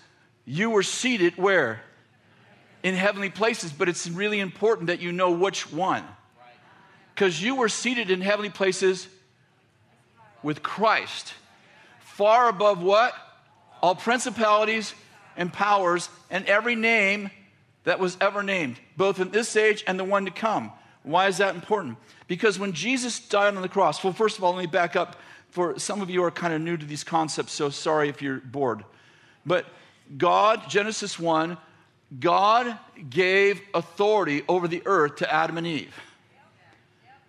you were seated where? In heavenly places, but it's really important that you know which one. Because you were seated in heavenly places with Christ, far above what? All principalities and powers and every name that was ever named, both in this age and the one to come. Why is that important? Because when Jesus died on the cross, well, first of all, let me back up. For some of you are kind of new to these concepts, so sorry if you're bored. But God, Genesis 1, God gave authority over the earth to Adam and Eve.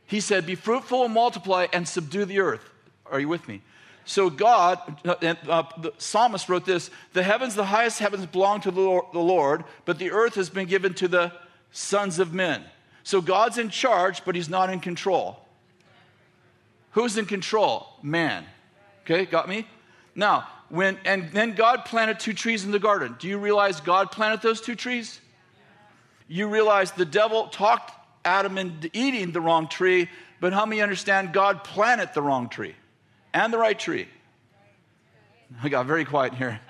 He said, Be fruitful and multiply and subdue the earth. Are you with me? So God, uh, uh, the psalmist wrote this The heavens, the highest heavens, belong to the Lord, but the earth has been given to the sons of men. So God's in charge, but he's not in control. Who's in control? Man. Okay, got me? Now, when, and then God planted two trees in the garden. Do you realize God planted those two trees? You realize the devil talked Adam into eating the wrong tree, but how many understand God planted the wrong tree? and the right tree. I got very quiet here.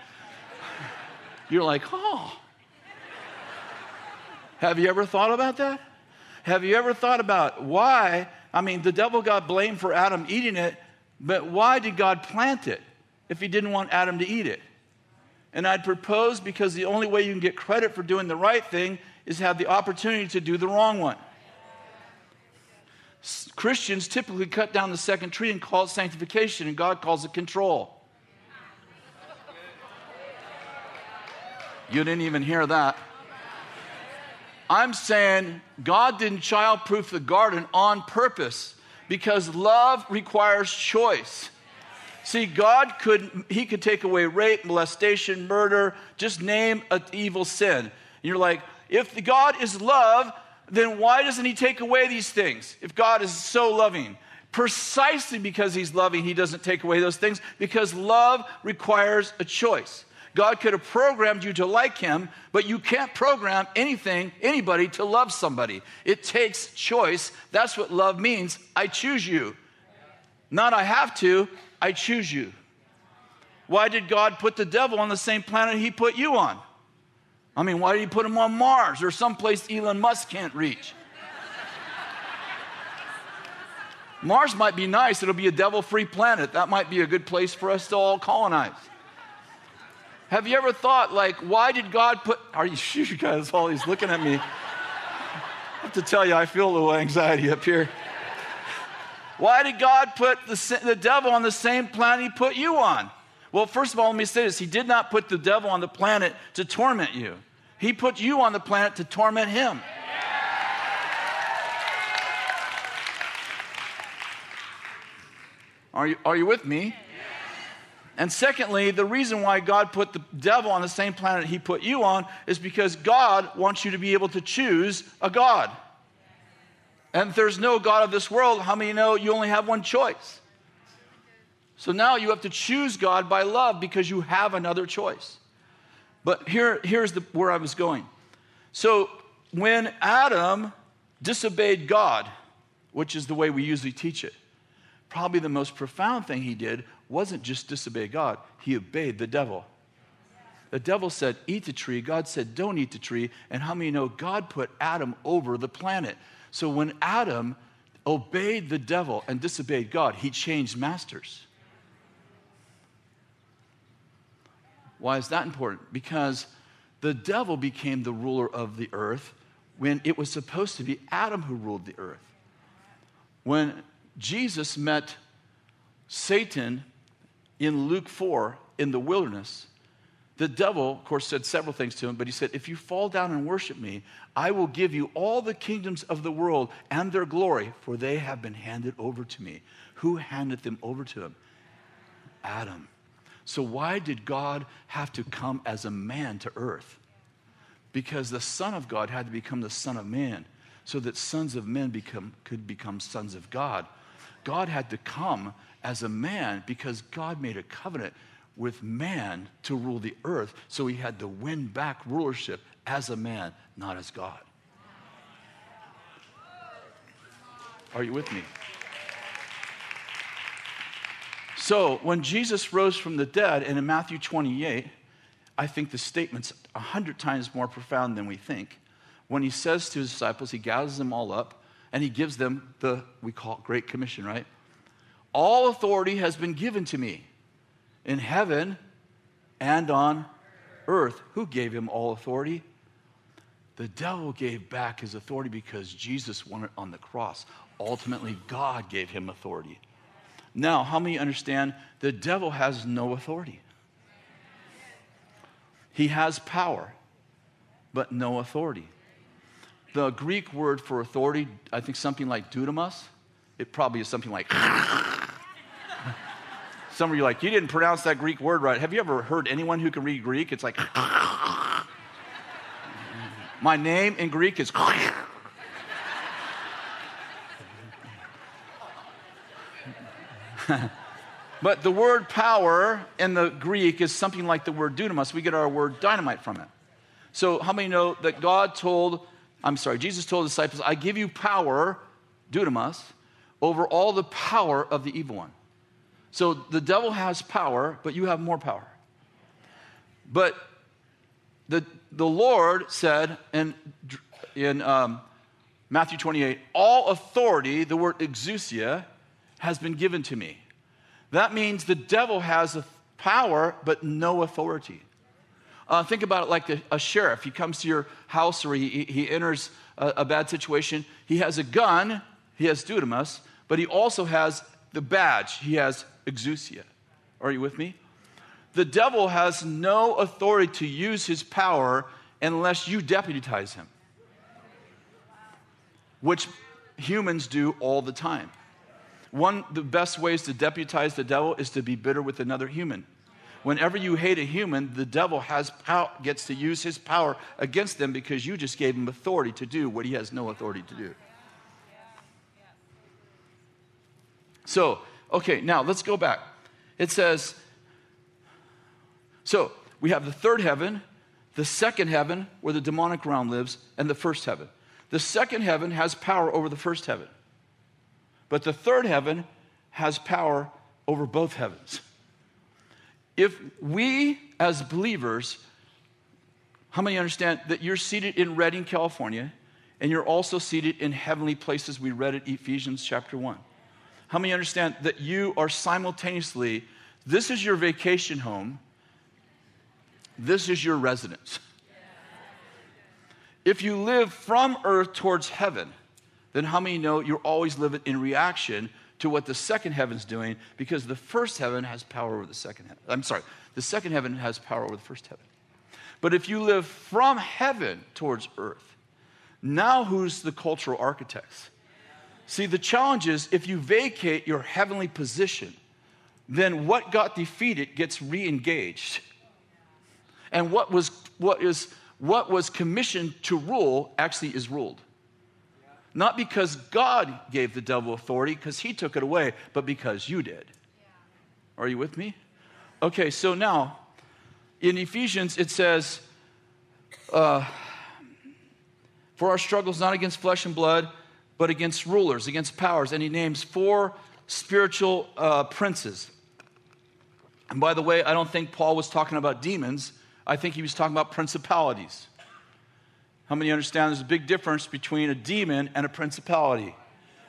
You're like, oh. Have you ever thought about that? Have you ever thought about why? I mean, the devil got blamed for Adam eating it, but why did God plant it if he didn't want Adam to eat it? And I'd propose because the only way you can get credit for doing the right thing is have the opportunity to do the wrong one. Christians typically cut down the second tree and call it sanctification, and God calls it control. You didn't even hear that. I'm saying God didn't childproof the garden on purpose because love requires choice. See, God could he could take away rape, molestation, murder, just name an evil sin. And you're like, if God is love, then why doesn't he take away these things if God is so loving? Precisely because he's loving, he doesn't take away those things because love requires a choice. God could have programmed you to like him, but you can't program anything, anybody to love somebody. It takes choice. That's what love means. I choose you. Not I have to, I choose you. Why did God put the devil on the same planet he put you on? I mean, why did he put him on Mars or someplace Elon Musk can't reach? Mars might be nice. It'll be a devil free planet. That might be a good place for us to all colonize. Have you ever thought, like, why did God put, are you, you guys, all he's looking at me. I have to tell you, I feel a little anxiety up here. Why did God put the, the devil on the same planet he put you on? Well, first of all, let me say this He did not put the devil on the planet to torment you, He put you on the planet to torment him. Are you, are you with me? And secondly, the reason why God put the devil on the same planet he put you on is because God wants you to be able to choose a God. And if there's no God of this world, how many know you only have one choice? So now you have to choose God by love because you have another choice. But here, here's the, where I was going. So when Adam disobeyed God, which is the way we usually teach it, probably the most profound thing he did wasn't just disobey God, he obeyed the devil. The devil said, Eat the tree. God said, Don't eat the tree. And how many know God put Adam over the planet? So when Adam obeyed the devil and disobeyed God, he changed masters. Why is that important? Because the devil became the ruler of the earth when it was supposed to be Adam who ruled the earth. When Jesus met Satan in Luke 4 in the wilderness, the devil, of course, said several things to him, but he said, If you fall down and worship me, I will give you all the kingdoms of the world and their glory, for they have been handed over to me. Who handed them over to him? Adam. So, why did God have to come as a man to earth? Because the Son of God had to become the Son of Man, so that sons of men become, could become sons of God. God had to come as a man because God made a covenant with man to rule the earth. So he had to win back rulership as a man, not as God. Are you with me? So when Jesus rose from the dead, and in Matthew 28, I think the statement's a hundred times more profound than we think. When he says to his disciples, he gathers them all up and he gives them the, we call it Great Commission, right? All authority has been given to me in heaven and on earth. Who gave him all authority? The devil gave back his authority because Jesus won it on the cross. Ultimately, God gave him authority. Now, how many understand the devil has no authority? He has power, but no authority. The Greek word for authority, I think something like dunamis, it probably is something like Some of you like, you didn't pronounce that Greek word right. Have you ever heard anyone who can read Greek? It's like, my name in Greek is. but the word power in the Greek is something like the word dunamis. We get our word dynamite from it. So, how many know that God told, I'm sorry, Jesus told the disciples, I give you power, dunamis, over all the power of the evil one. So the devil has power, but you have more power. But the, the Lord said in, in um, Matthew 28, all authority, the word exousia, has been given to me. That means the devil has power, but no authority. Uh, think about it like a, a, sheriff. He comes to your house or he, he enters a, a bad situation. He has a gun, he has dunamis, but he also has the badge. He has exousia. Are you with me? The devil has no authority to use his power unless you deputize him, which humans do all the time. One of the best ways to deputize the devil is to be bitter with another human. Whenever you hate a human, the devil has power, gets to use his power against them because you just gave him authority to do what he has no authority to do. So, okay, now let's go back. It says, so we have the third heaven, the second heaven where the demonic realm lives, and the first heaven. The second heaven has power over the first heaven, but the third heaven has power over both heavens. If we as believers, how many understand that you're seated in Redding, California, and you're also seated in heavenly places? We read it Ephesians chapter 1. How many understand that you are simultaneously, this is your vacation home, this is your residence? If you live from earth towards heaven, then how many know you're always living in reaction to what the second heaven's doing because the first heaven has power over the second heaven. I'm sorry, the second heaven has power over the first heaven. But if you live from heaven towards earth, now who's the cultural architects? See, the challenge is if you vacate your heavenly position, then what got defeated gets re engaged. And what was, what is what was commissioned to rule actually is ruled. Not because God gave the devil authority, because he took it away, but because you did. Are you with me? Okay, so now in Ephesians it says, uh, For our struggle is not against flesh and blood, but against rulers, against powers. And he names four spiritual uh, princes. And by the way, I don't think Paul was talking about demons. I think he was talking about principalities. How many understand there's a big difference between a demon and a principality?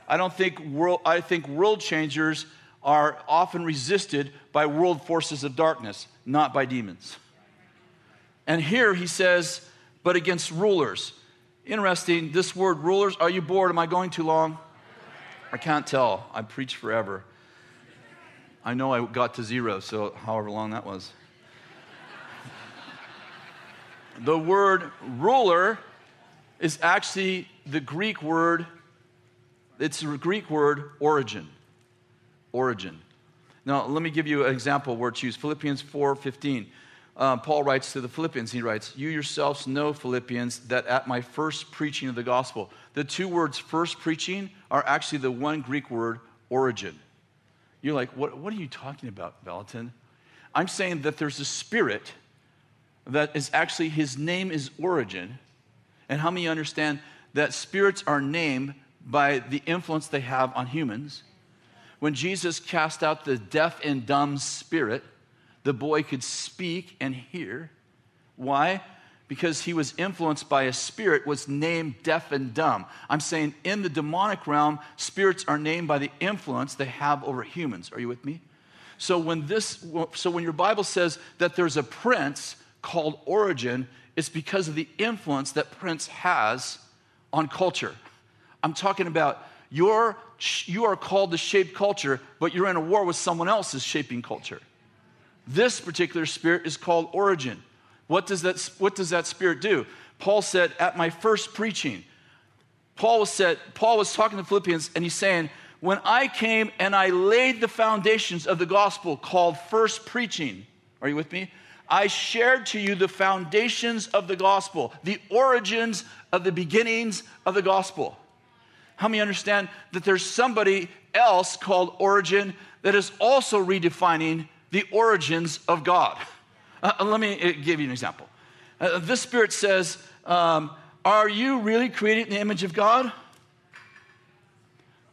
I don't think world, I think world changers are often resisted by world forces of darkness, not by demons. And here he says, but against rulers. Interesting, this word rulers, are you bored? Am I going too long? I can't tell. I preach forever. I know I got to zero, so however long that was. The word ruler is actually the Greek word, it's the Greek word origin. Origin. Now, let me give you an example where it's used. Philippians 4 15. Um, Paul writes to the Philippians, he writes, You yourselves know, Philippians, that at my first preaching of the gospel, the two words first preaching are actually the one Greek word origin. You're like, What, what are you talking about, Vallotton? I'm saying that there's a spirit that is actually, his name is Origin. And how many understand that spirits are named by the influence they have on humans? When Jesus cast out the deaf and dumb spirit, the boy could speak and hear. Why? Because he was influenced by a spirit was named deaf and dumb. I'm saying in the demonic realm, spirits are named by the influence they have over humans. Are you with me? So when this so when your Bible says that there's a prince called Origin, it's because of the influence that Prince has on culture. I'm talking about your, you are called to shape culture, but you're in a war with someone else is shaping culture. This particular spirit is called origin. What does that, what does that spirit do? Paul said, At my first preaching, Paul was, said, Paul was talking to Philippians and he's saying, When I came and I laid the foundations of the gospel called first preaching, are you with me? I shared to you the foundations of the gospel, the origins of the beginnings of the gospel. How many understand that there's somebody else called Origin that is also redefining the origins of God? Uh, uh let me uh, give you an example. Uh, this spirit says, um, Are you really created in the image of God?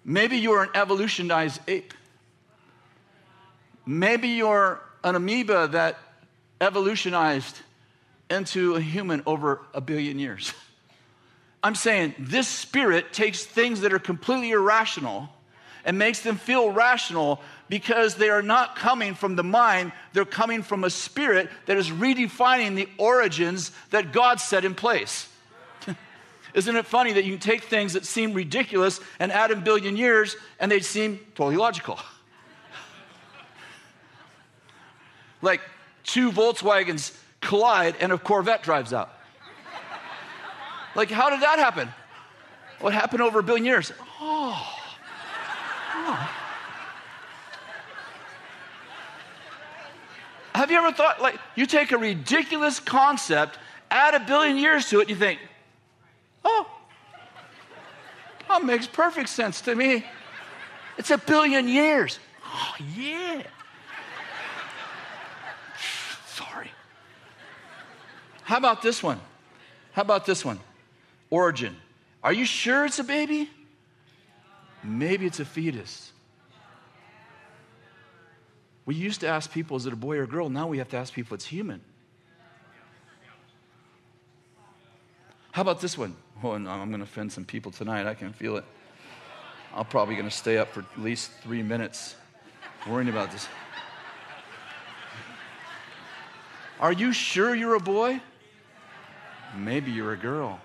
Maybe you're an evolutionized ape. Maybe you're an amoeba that evolutionized into a human over a billion years. I'm saying this spirit takes things that are completely irrational and makes them feel rational because they are not coming from the mind, they're coming from a spirit that is redefining the origins that God set in place. Isn't it funny that you can take things that seem ridiculous and add a billion years and they seem totally logical? like two Volkswagens collide and a Corvette drives out. Like, how did that happen? What happened over a billion years? Oh. oh. Have you ever thought, like, you take a ridiculous concept, add a billion years to it, and you think, oh, that makes perfect sense to me. It's a billion years. Oh, yeah. Sorry. How about this one? How about this one? Origin. Are you sure it's a baby? Maybe it's a fetus. We used to ask people, is it a boy or a girl? Now we have to ask people, it's human. How about this one? Oh, no, I'm going to offend some people tonight. I can feel it. I'm probably going to stay up for at least three minutes worrying about this. Are you sure you're a boy? Maybe you're a girl.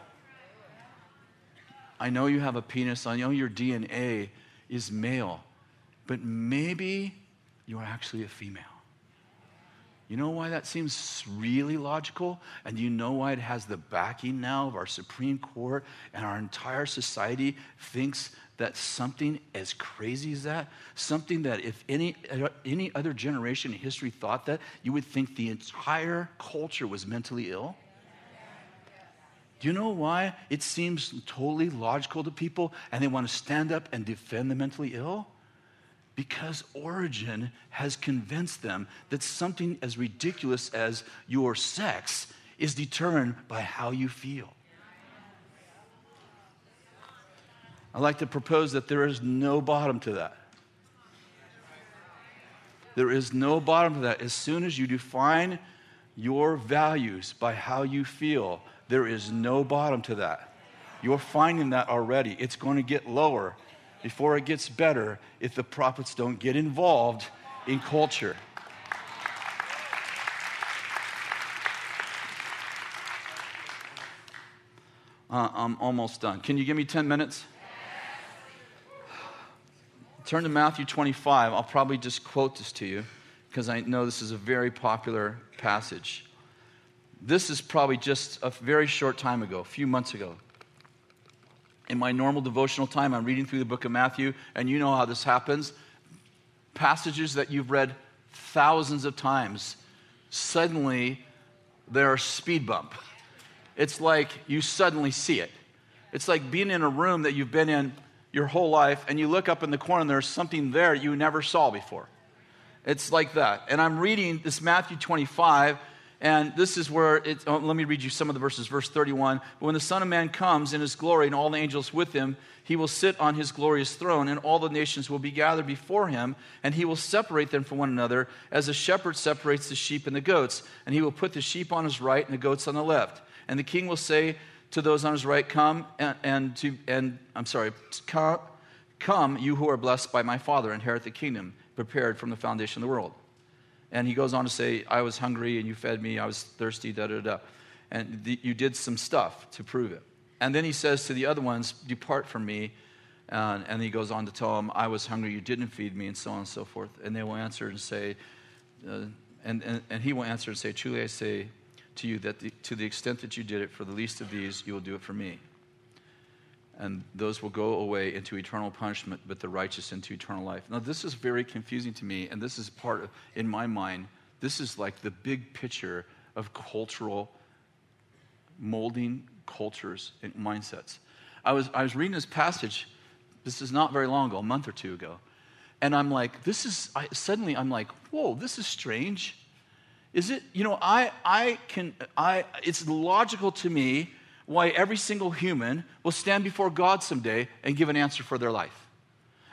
I know you have a penis. I know your DNA is male. But maybe you're actually a female. You know why that seems really logical? And you know why it has the backing now of our Supreme Court and our entire society thinks that something as crazy as that, something that if any, any other generation in history thought that, you would think the entire culture was mentally ill? Do you know why it seems totally logical to people and they want to stand up and defend the mentally ill? Because Origin has convinced them that something as ridiculous as your sex is determined by how you feel. I like to propose that there is no bottom to that. There is no bottom to that. As soon as you define your values by how you feel, there is no bottom to that. You're finding that already. It's going to get lower before it gets better if the prophets don't get involved in culture. Uh, I'm almost done. Can you give me 10 minutes? Turn to Matthew 25. I'll probably just quote this to you because I know this is a very popular passage. This is probably just a very short time ago, a few months ago in my normal devotional time, I'm reading through the book of Matthew, and you know how this happens. Passages that you've read thousands of times, suddenly they're a speed bump. It's like you suddenly see it. It's like being in a room that you've been in your whole life, and you look up in the corner and there's something there you never saw before. It's like that. And I'm reading this Matthew 25, and this is where it, oh, let me read you some of the verses. Verse 31 But when the Son of Man comes in his glory and all the angels with him, he will sit on his glorious throne, and all the nations will be gathered before him, and he will separate them from one another, as a shepherd separates the sheep and the goats. And he will put the sheep on his right and the goats on the left. And the king will say to those on his right, Come, and, and to, and I'm sorry, come, come, you who are blessed by my Father, inherit the kingdom prepared from the foundation of the world. And he goes on to say, I was hungry and you fed me, I was thirsty, da da da. And the, you did some stuff to prove it. And then he says to the other ones, Depart from me. Uh, and he goes on to tell them, I was hungry, you didn't feed me, and so on and so forth. And they will answer and say, uh, and, and, and he will answer and say, Truly I say to you that the, to the extent that you did it for the least of these, you will do it for me and those will go away into eternal punishment, but the righteous into eternal life. Now, this is very confusing to me, and this is part of, in my mind, this is like the big picture of cultural molding cultures and mindsets. I was, I was reading this passage, this is not very long ago, a month or two ago, and I'm like, this is, I, suddenly I'm like, whoa, this is strange. Is it, you know, I, I can, I, it's logical to me why every single human will stand before God someday and give an answer for their life.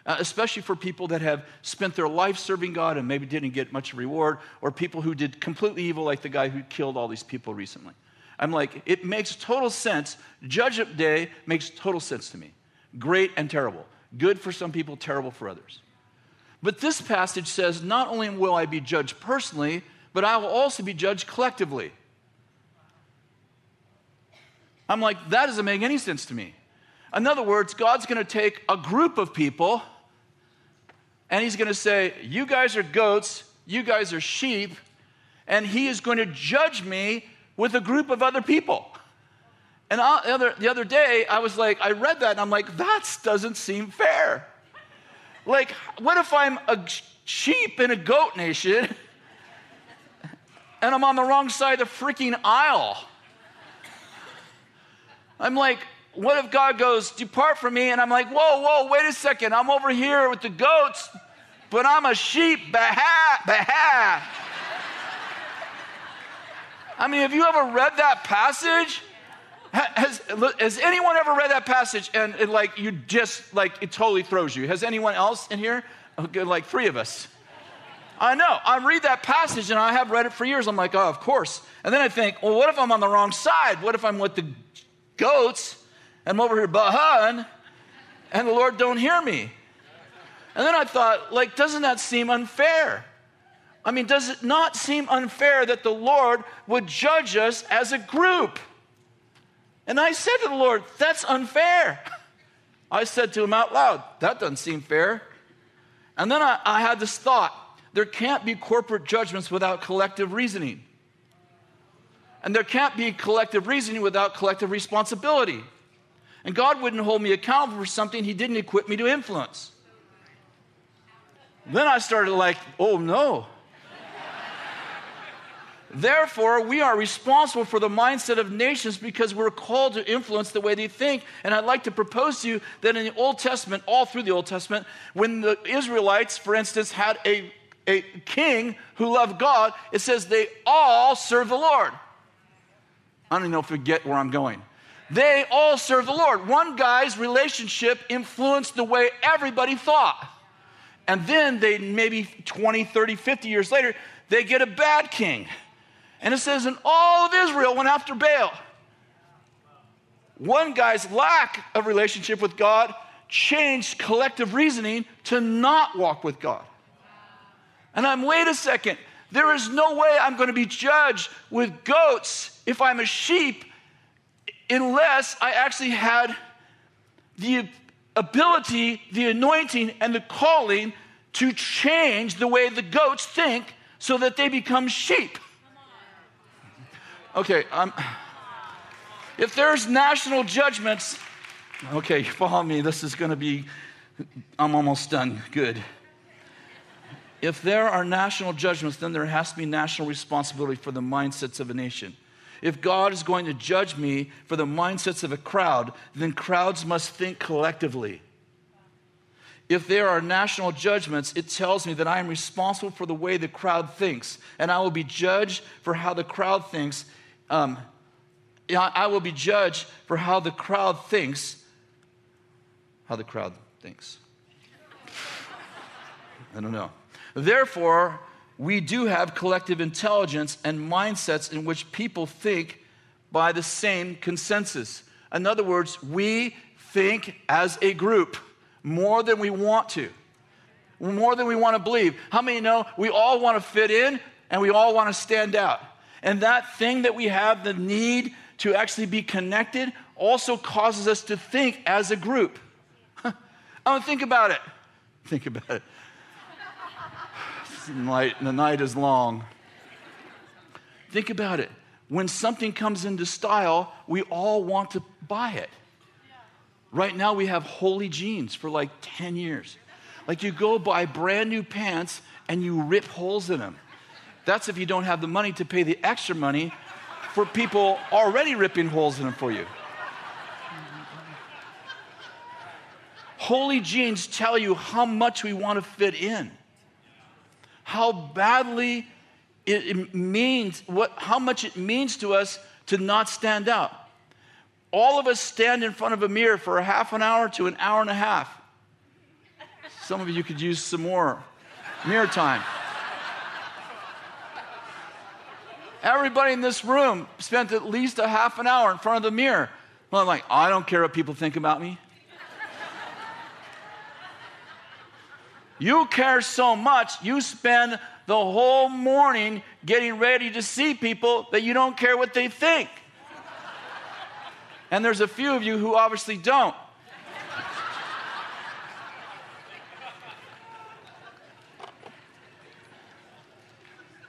Uh, especially for people that have spent their life serving God and maybe didn't get much reward, or people who did completely evil, like the guy who killed all these people recently. I'm like, it makes total sense. Judgment Day makes total sense to me. Great and terrible. Good for some people, terrible for others. But this passage says not only will I be judged personally, but I will also be judged collectively. I'm like, that doesn't make any sense to me. In other words, God's going to take a group of people and he's going to say, You guys are goats, you guys are sheep, and he is going to judge me with a group of other people. And I, the, other, the other day, I was like, I read that and I'm like, that doesn't seem fair. Like, what if I'm a sheep in a goat nation and I'm on the wrong side of the freaking aisle? I'm like, what if God goes, Depart from me? And I'm like, Whoa, whoa, wait a second. I'm over here with the goats, but I'm a sheep. Bah, bah. I mean, have you ever read that passage? Has, has anyone ever read that passage and it, like you just like it totally throws you? Has anyone else in here? Okay, like three of us. I know. I read that passage and I have read it for years. I'm like, oh, of course. And then I think, well, what if I'm on the wrong side? What if I'm with the goats and I'm over here bahan and the Lord don't hear me? And then I thought, like, doesn't that seem unfair? I mean, does it not seem unfair that the Lord would judge us as a group? And I said to the Lord, That's unfair. I said to him out loud, That doesn't seem fair. And then I, I had this thought there can't be corporate judgments without collective reasoning. And there can't be collective reasoning without collective responsibility. And God wouldn't hold me accountable for something He didn't equip me to influence. Then I started like, oh no, Therefore, we are responsible for the mindset of nations because we're called to influence the way they think. And I'd like to propose to you that in the Old Testament, all through the Old Testament, when the Israelites, for instance, had a, a king who loved God, it says they all serve the Lord. I don't even know if you get where I'm going. They all serve the Lord. One guy's relationship influenced the way everybody thought. And then they, maybe 20, 30, 50 years later, they get a bad king and it says, and all of Israel went after Baal. One guy's lack of relationship with God changed collective reasoning to not walk with God. And I'm, wait a second, there is no way I'm going to be judged with goats if I'm a sheep unless I actually had the ability, the anointing, and the calling to change the way the goats think so that they become sheep. Okay, um, if there's national judgments, okay, follow me. This is going to be, I'm almost done. Good. If there are national judgments, then there has to be national responsibility for the mindsets of a nation. If God is going to judge me for the mindsets of a crowd, then crowds must think collectively. If there are national judgments, it tells me that I am responsible for the way the crowd thinks, and I will be judged for how the crowd thinks um, I will be judged for how the crowd thinks. How the crowd thinks. I don't know. Therefore, we do have collective intelligence and mindsets in which people think by the same consensus. In other words, we think as a group more than we want to, more than we want to believe. How many know we all want to fit in and we all want to stand out? And that thing that we have, the need to actually be connected, also causes us to think as a group. I don't think about it. Think about it. Night, the night is long. Think about it. When something comes into style, we all want to buy it. Right now, we have holy jeans for like 10 years. Like you go buy brand new pants and you rip holes in them. That's if you don't have the money to pay the extra money for people already ripping holes in them for you. Holy jeans tell you how much we want to fit in, how badly it, means, what, how much it means to us to not stand out. All of us stand in front of a mirror for a half an hour to an hour and a half. Some of you could use some more mirror time. Everybody in this room spent at least a half an hour in front of the mirror. Well, I'm like, I don't care what people think about me. You care so much, you spend the whole morning getting ready to see people that you don't care what they think. And there's a few of you who obviously don't.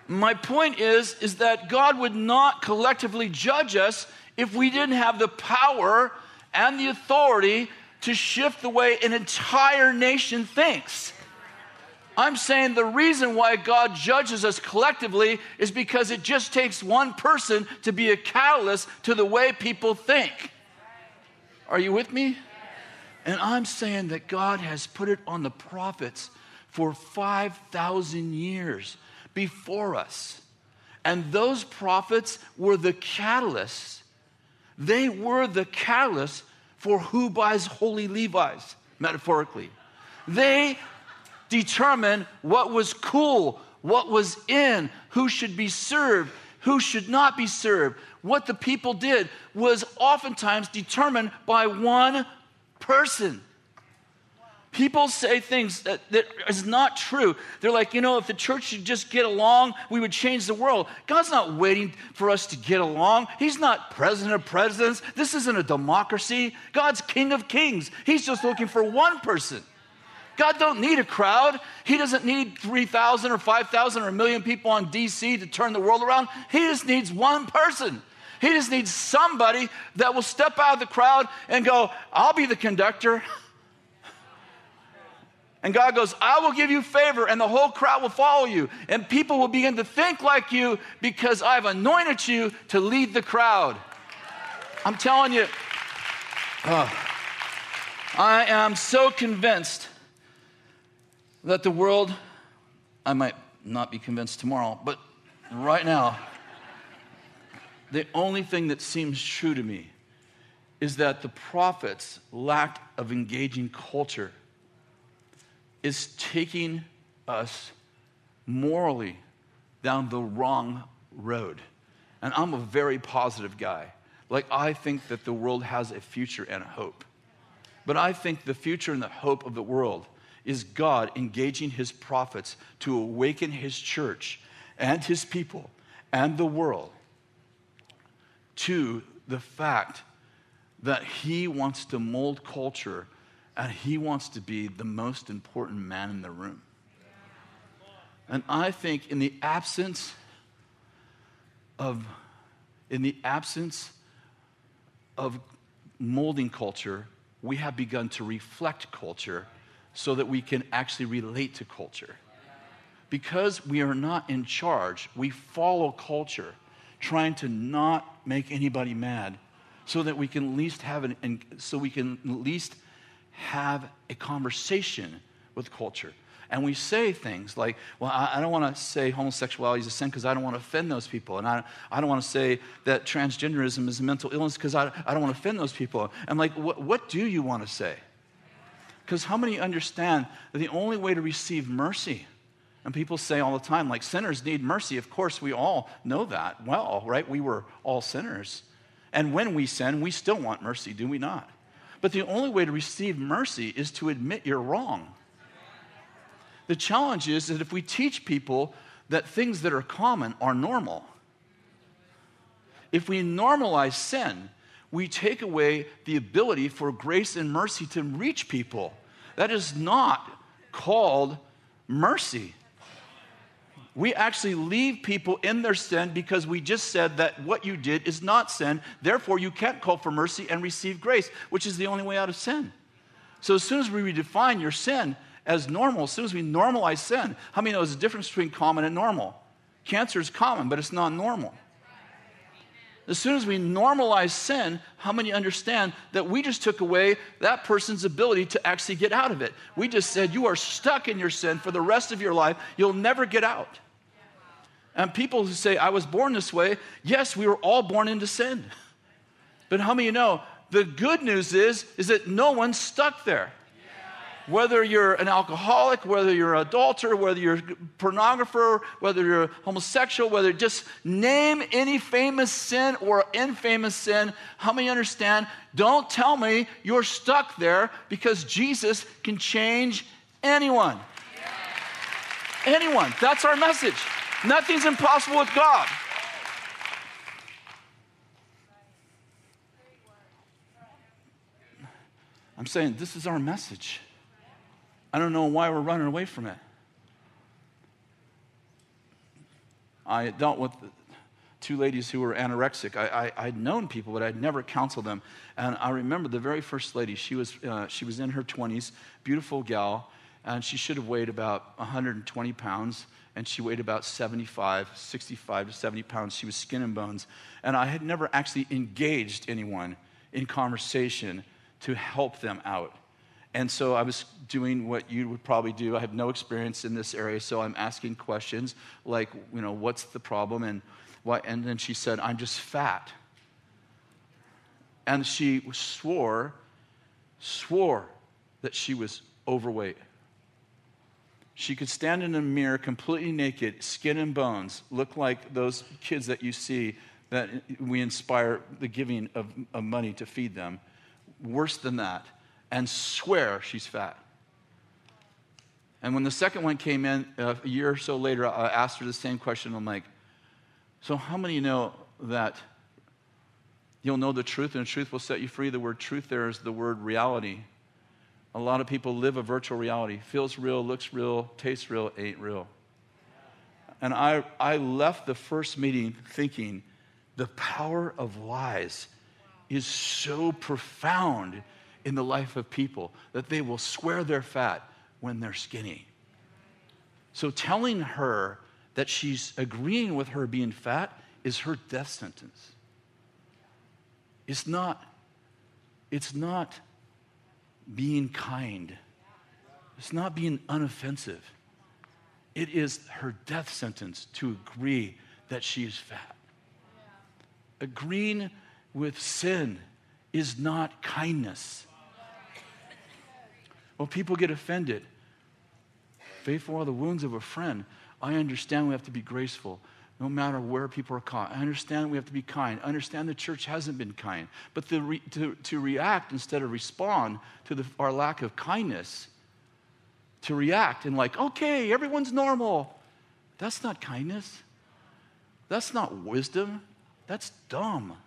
My point is, is that God would not collectively judge us if we didn't have the power and the authority to shift the way an entire nation thinks. I'm saying the reason why God judges us collectively is because it just takes one person to be a catalyst to the way people think. Are you with me? And I'm saying that God has put it on the prophets for 5,000 years before us. And those prophets were the catalysts. They were the catalyst for who buys holy Levi's, metaphorically. They determined what was cool, what was in, who should be served, who should not be served. What the people did was oftentimes determined by one person. People say things that, that is not true. They're like, you know, if the church should just get along, we would change the world. God's not waiting for us to get along. He's not president of presidents. This isn't a democracy. God's king of kings. He's just looking for one person. God don't need a crowd. He doesn't need 3,000 or 5,000 or a million people on DC to turn the world around. He just needs one person. He just needs somebody that will step out of the crowd and go, I'll be the conductor. And God goes, I will give you favor, and the whole crowd will follow you. And people will begin to think like you because I've anointed you to lead the crowd. I'm telling you, uh, I am so convinced that the world, I might not be convinced tomorrow, but right now, the only thing that seems true to me is that the prophets' lack of engaging culture is taking us morally down the wrong road. And I'm a very positive guy. Like, I think that the world has a future and a hope. But I think the future and the hope of the world is God engaging his prophets to awaken his church and his people and the world to the fact that he wants to mold culture and he wants to be the most important man in the room. And I think in the absence of in the absence of molding culture, we have begun to reflect culture so that we can actually relate to culture. Because we are not in charge, we follow culture, trying to not make anybody mad so that we can at least have an, so we can at least have a conversation with culture. And we say things like, well, I, I don't want to say homosexuality is a sin because I don't want to offend those people. And I, I don't want to say that transgenderism is a mental illness because I, I don't want to offend those people. I'm like, what, what do you want to say? Because how many understand that the only way to receive mercy, and people say all the time, like, sinners need mercy. Of course, we all know that well, right? We were all sinners. And when we sin, we still want mercy, do we not? But the only way to receive mercy is to admit you're wrong. The challenge is that if we teach people that things that are common are normal, if we normalize sin, we take away the ability for grace and mercy to reach people. That is not called mercy we actually leave people in their sin because we just said that what you did is not sin. Therefore, you can't call for mercy and receive grace, which is the only way out of sin. So, as soon as we redefine your sin as normal, as soon as we normalize sin, how many know there's a difference between common and normal? Cancer is common, but it's not normal. As soon as we normalize sin, how many understand that we just took away that person's ability to actually get out of it? We just said, You are stuck in your sin for the rest of your life. You'll never get out. And people who say, I was born this way, yes, we were all born into sin. But how many you know the good news is, is that no one's stuck there. Whether you're an alcoholic, whether you're an adulterer, whether you're a pornographer, whether you're homosexual, whether just name any famous sin or infamous sin, how many understand? Don't tell me you're stuck there because Jesus can change anyone. Anyone. That's our message. Nothing's impossible with God. I'm saying this is our message. I don't know why we're running away from it. I dealt with two ladies who were anorexic. I, I, would known people, but I'd never counseled them. And I remember the very first lady, she was, uh, she was in her 20s, beautiful gal, and she should have weighed about 120 pounds and she weighed about 75, 65 to 70 pounds. She was skin and bones. And I had never actually engaged anyone in conversation to help them out. And so I was doing what you would probably do. I have no experience in this area, so I'm asking questions like, you know, what's the problem? And, what, and then she said, I'm just fat. And she swore, swore that she was overweight. She could stand in a mirror completely naked, skin and bones, look like those kids that you see that we inspire the giving of, of money to feed them. Worse than that, and swear she's fat. And when the second one came in uh, a year or so later, I asked her the same question. I'm like, So, how many know that you'll know the truth and the truth will set you free? The word truth there is the word reality. A lot of people live a virtual reality. Feels real, looks real, tastes real, ain't real. And I, I left the first meeting thinking the power of lies is so profound in the life of people that they will swear they're fat when they're skinny. So telling her that she's agreeing with her being fat is her death sentence. It's not, it's not being kind. It's not being unoffensive. It is her death sentence to agree that she is fat. Agreeing with sin is not kindness. Well, people get offended. Faithful are the wounds of a friend. I understand we have to be graceful no matter where people are caught. I understand we have to be kind. I understand the church hasn't been kind. But the re, to, to react instead of respond to the, our lack of kindness, to react and, like, okay, everyone's normal, that's not kindness. That's not wisdom. That's dumb.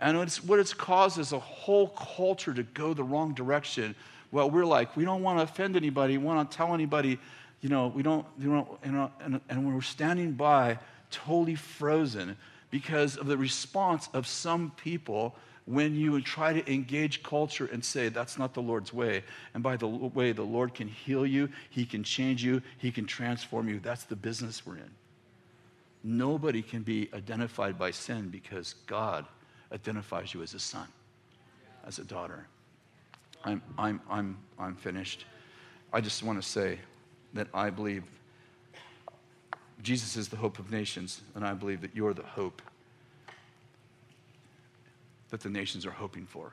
And it's, what it's caused is a whole culture to go the wrong direction. Well, we're like, we don't want to offend anybody, we want to tell anybody you know, we don't, you know, and, and we're standing by totally frozen because of the response of some people when you try to engage culture and say that's not the Lord's way. And by the way, the Lord can heal you, He can change you, He can transform you. That's the business we're in. Nobody can be identified by sin because God identifies you as a son, as a daughter. I'm, I'm, I'm, I'm finished. I just want to say, that I believe Jesus is the hope of nations, and I believe that you're the hope that the nations are hoping for.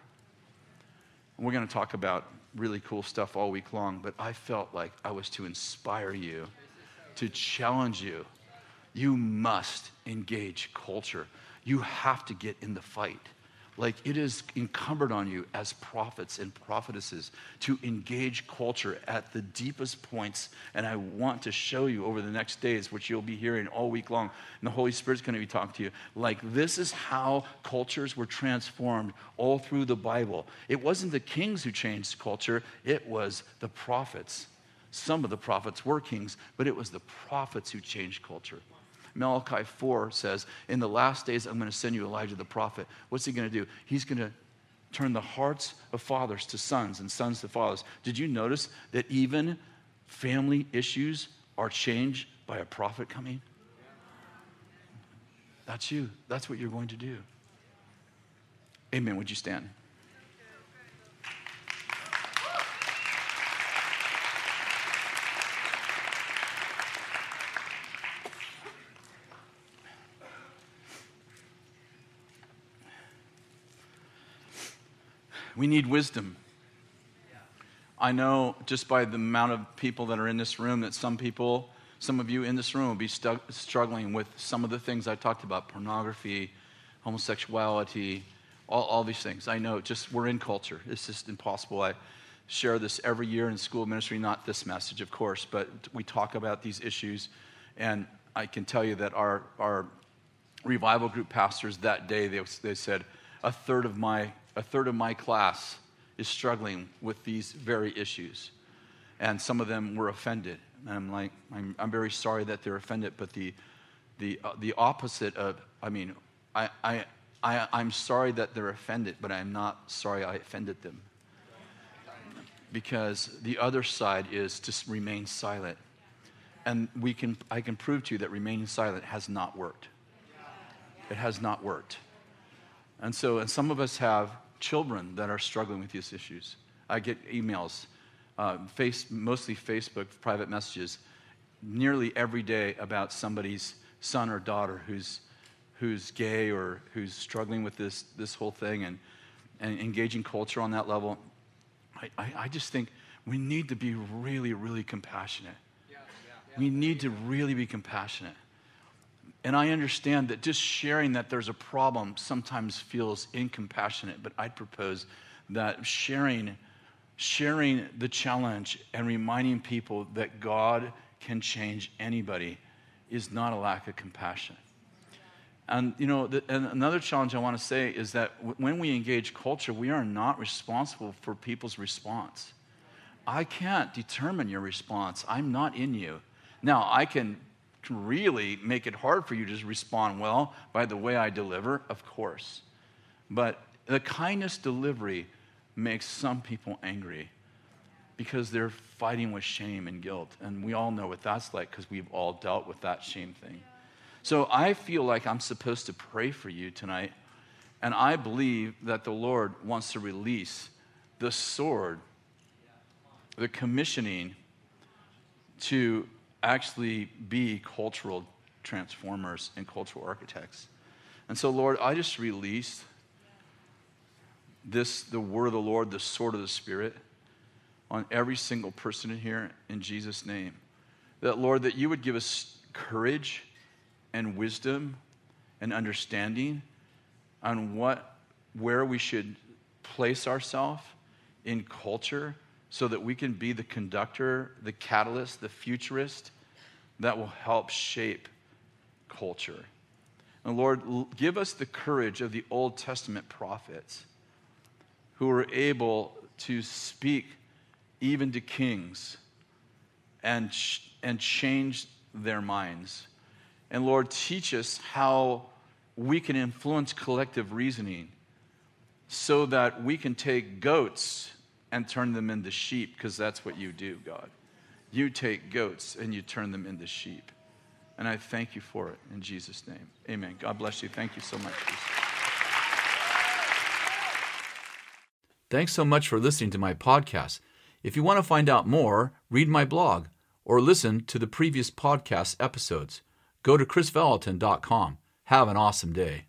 And we're going to talk about really cool stuff all week long, but I felt like I was to inspire you, to challenge you. You must engage culture. You have to get in the fight. Like it is incumbent on you as prophets and prophetesses to engage culture at the deepest points. And I want to show you over the next days, which you'll be hearing all week long. And the Holy Spirit's going to be talking to you. Like this is how cultures were transformed all through the Bible. It wasn't the kings who changed culture, it was the prophets. Some of the prophets were kings, but it was the prophets who changed culture. Malachi 4 says, In the last days, I'm going to send you Elijah the prophet. What's he going to do? He's going to turn the hearts of fathers to sons and sons to fathers. Did you notice that even family issues are changed by a prophet coming? That's you. That's what you're going to do. Amen. Would you stand? We need wisdom. I know just by the amount of people that are in this room that some people, some of you in this room will be stu- struggling with some of the things I talked about pornography, homosexuality, all, all these things. I know just we're in culture. It's just impossible. I share this every year in school ministry, not this message, of course, but we talk about these issues. And I can tell you that our, our revival group pastors that day, they, they said, a third of my a third of my class is struggling with these very issues. And some of them were offended. And I'm like, I'm, I'm very sorry that they're offended, but the, the, uh, the opposite of, I mean, I, I, I, I'm sorry that they're offended, but I'm not sorry I offended them. Because the other side is to remain silent. And we can, I can prove to you that remaining silent has not worked. It has not worked. And so, and some of us have children that are struggling with these issues. I get emails, uh, face, mostly Facebook private messages, nearly every day about somebody's son or daughter who's, who's gay or who's struggling with this, this whole thing and, and engaging culture on that level. I, I, I just think we need to be really, really compassionate. We need to really be compassionate. And I understand that just sharing that there's a problem sometimes feels incompassionate, but I'd propose that sharing, sharing the challenge and reminding people that God can change anybody is not a lack of compassion. And you know, the, and another challenge I want to say is that w- when we engage culture, we are not responsible for people's response. I can't determine your response. I'm not in you. Now, I can really make it hard for you to respond well by the way I deliver, of course. But the kindness delivery makes some people angry because they're fighting with shame and guilt. And we all know what that's like because we've all dealt with that shame thing. So I feel like I'm supposed to pray for you tonight. And I believe that the Lord wants to release the sword, the commissioning to actually be cultural transformers and cultural architects. And so, Lord, I just release this, the word of the Lord, the sword of the Spirit, on every single person in here in Jesus' name. That, Lord, that you would give us courage and wisdom and understanding on what, where we should place ourselves in culture so that we can be the conductor, the catalyst, the futurist that will help shape culture. And Lord, give us the courage of the Old Testament prophets who were able to speak even to kings and, and change their minds. And Lord, teach us how we can influence collective reasoning so that we can take goats and turn them into sheep, because that's what you do, God. You take goats and you turn them into sheep. And I thank you for it in Jesus' name. Amen. God bless you. Thank you so much. Thanks so much for listening to my podcast. If you want to find out more, read my blog or listen to the previous podcast episodes. Go to krisvallotton.com. Have an awesome day.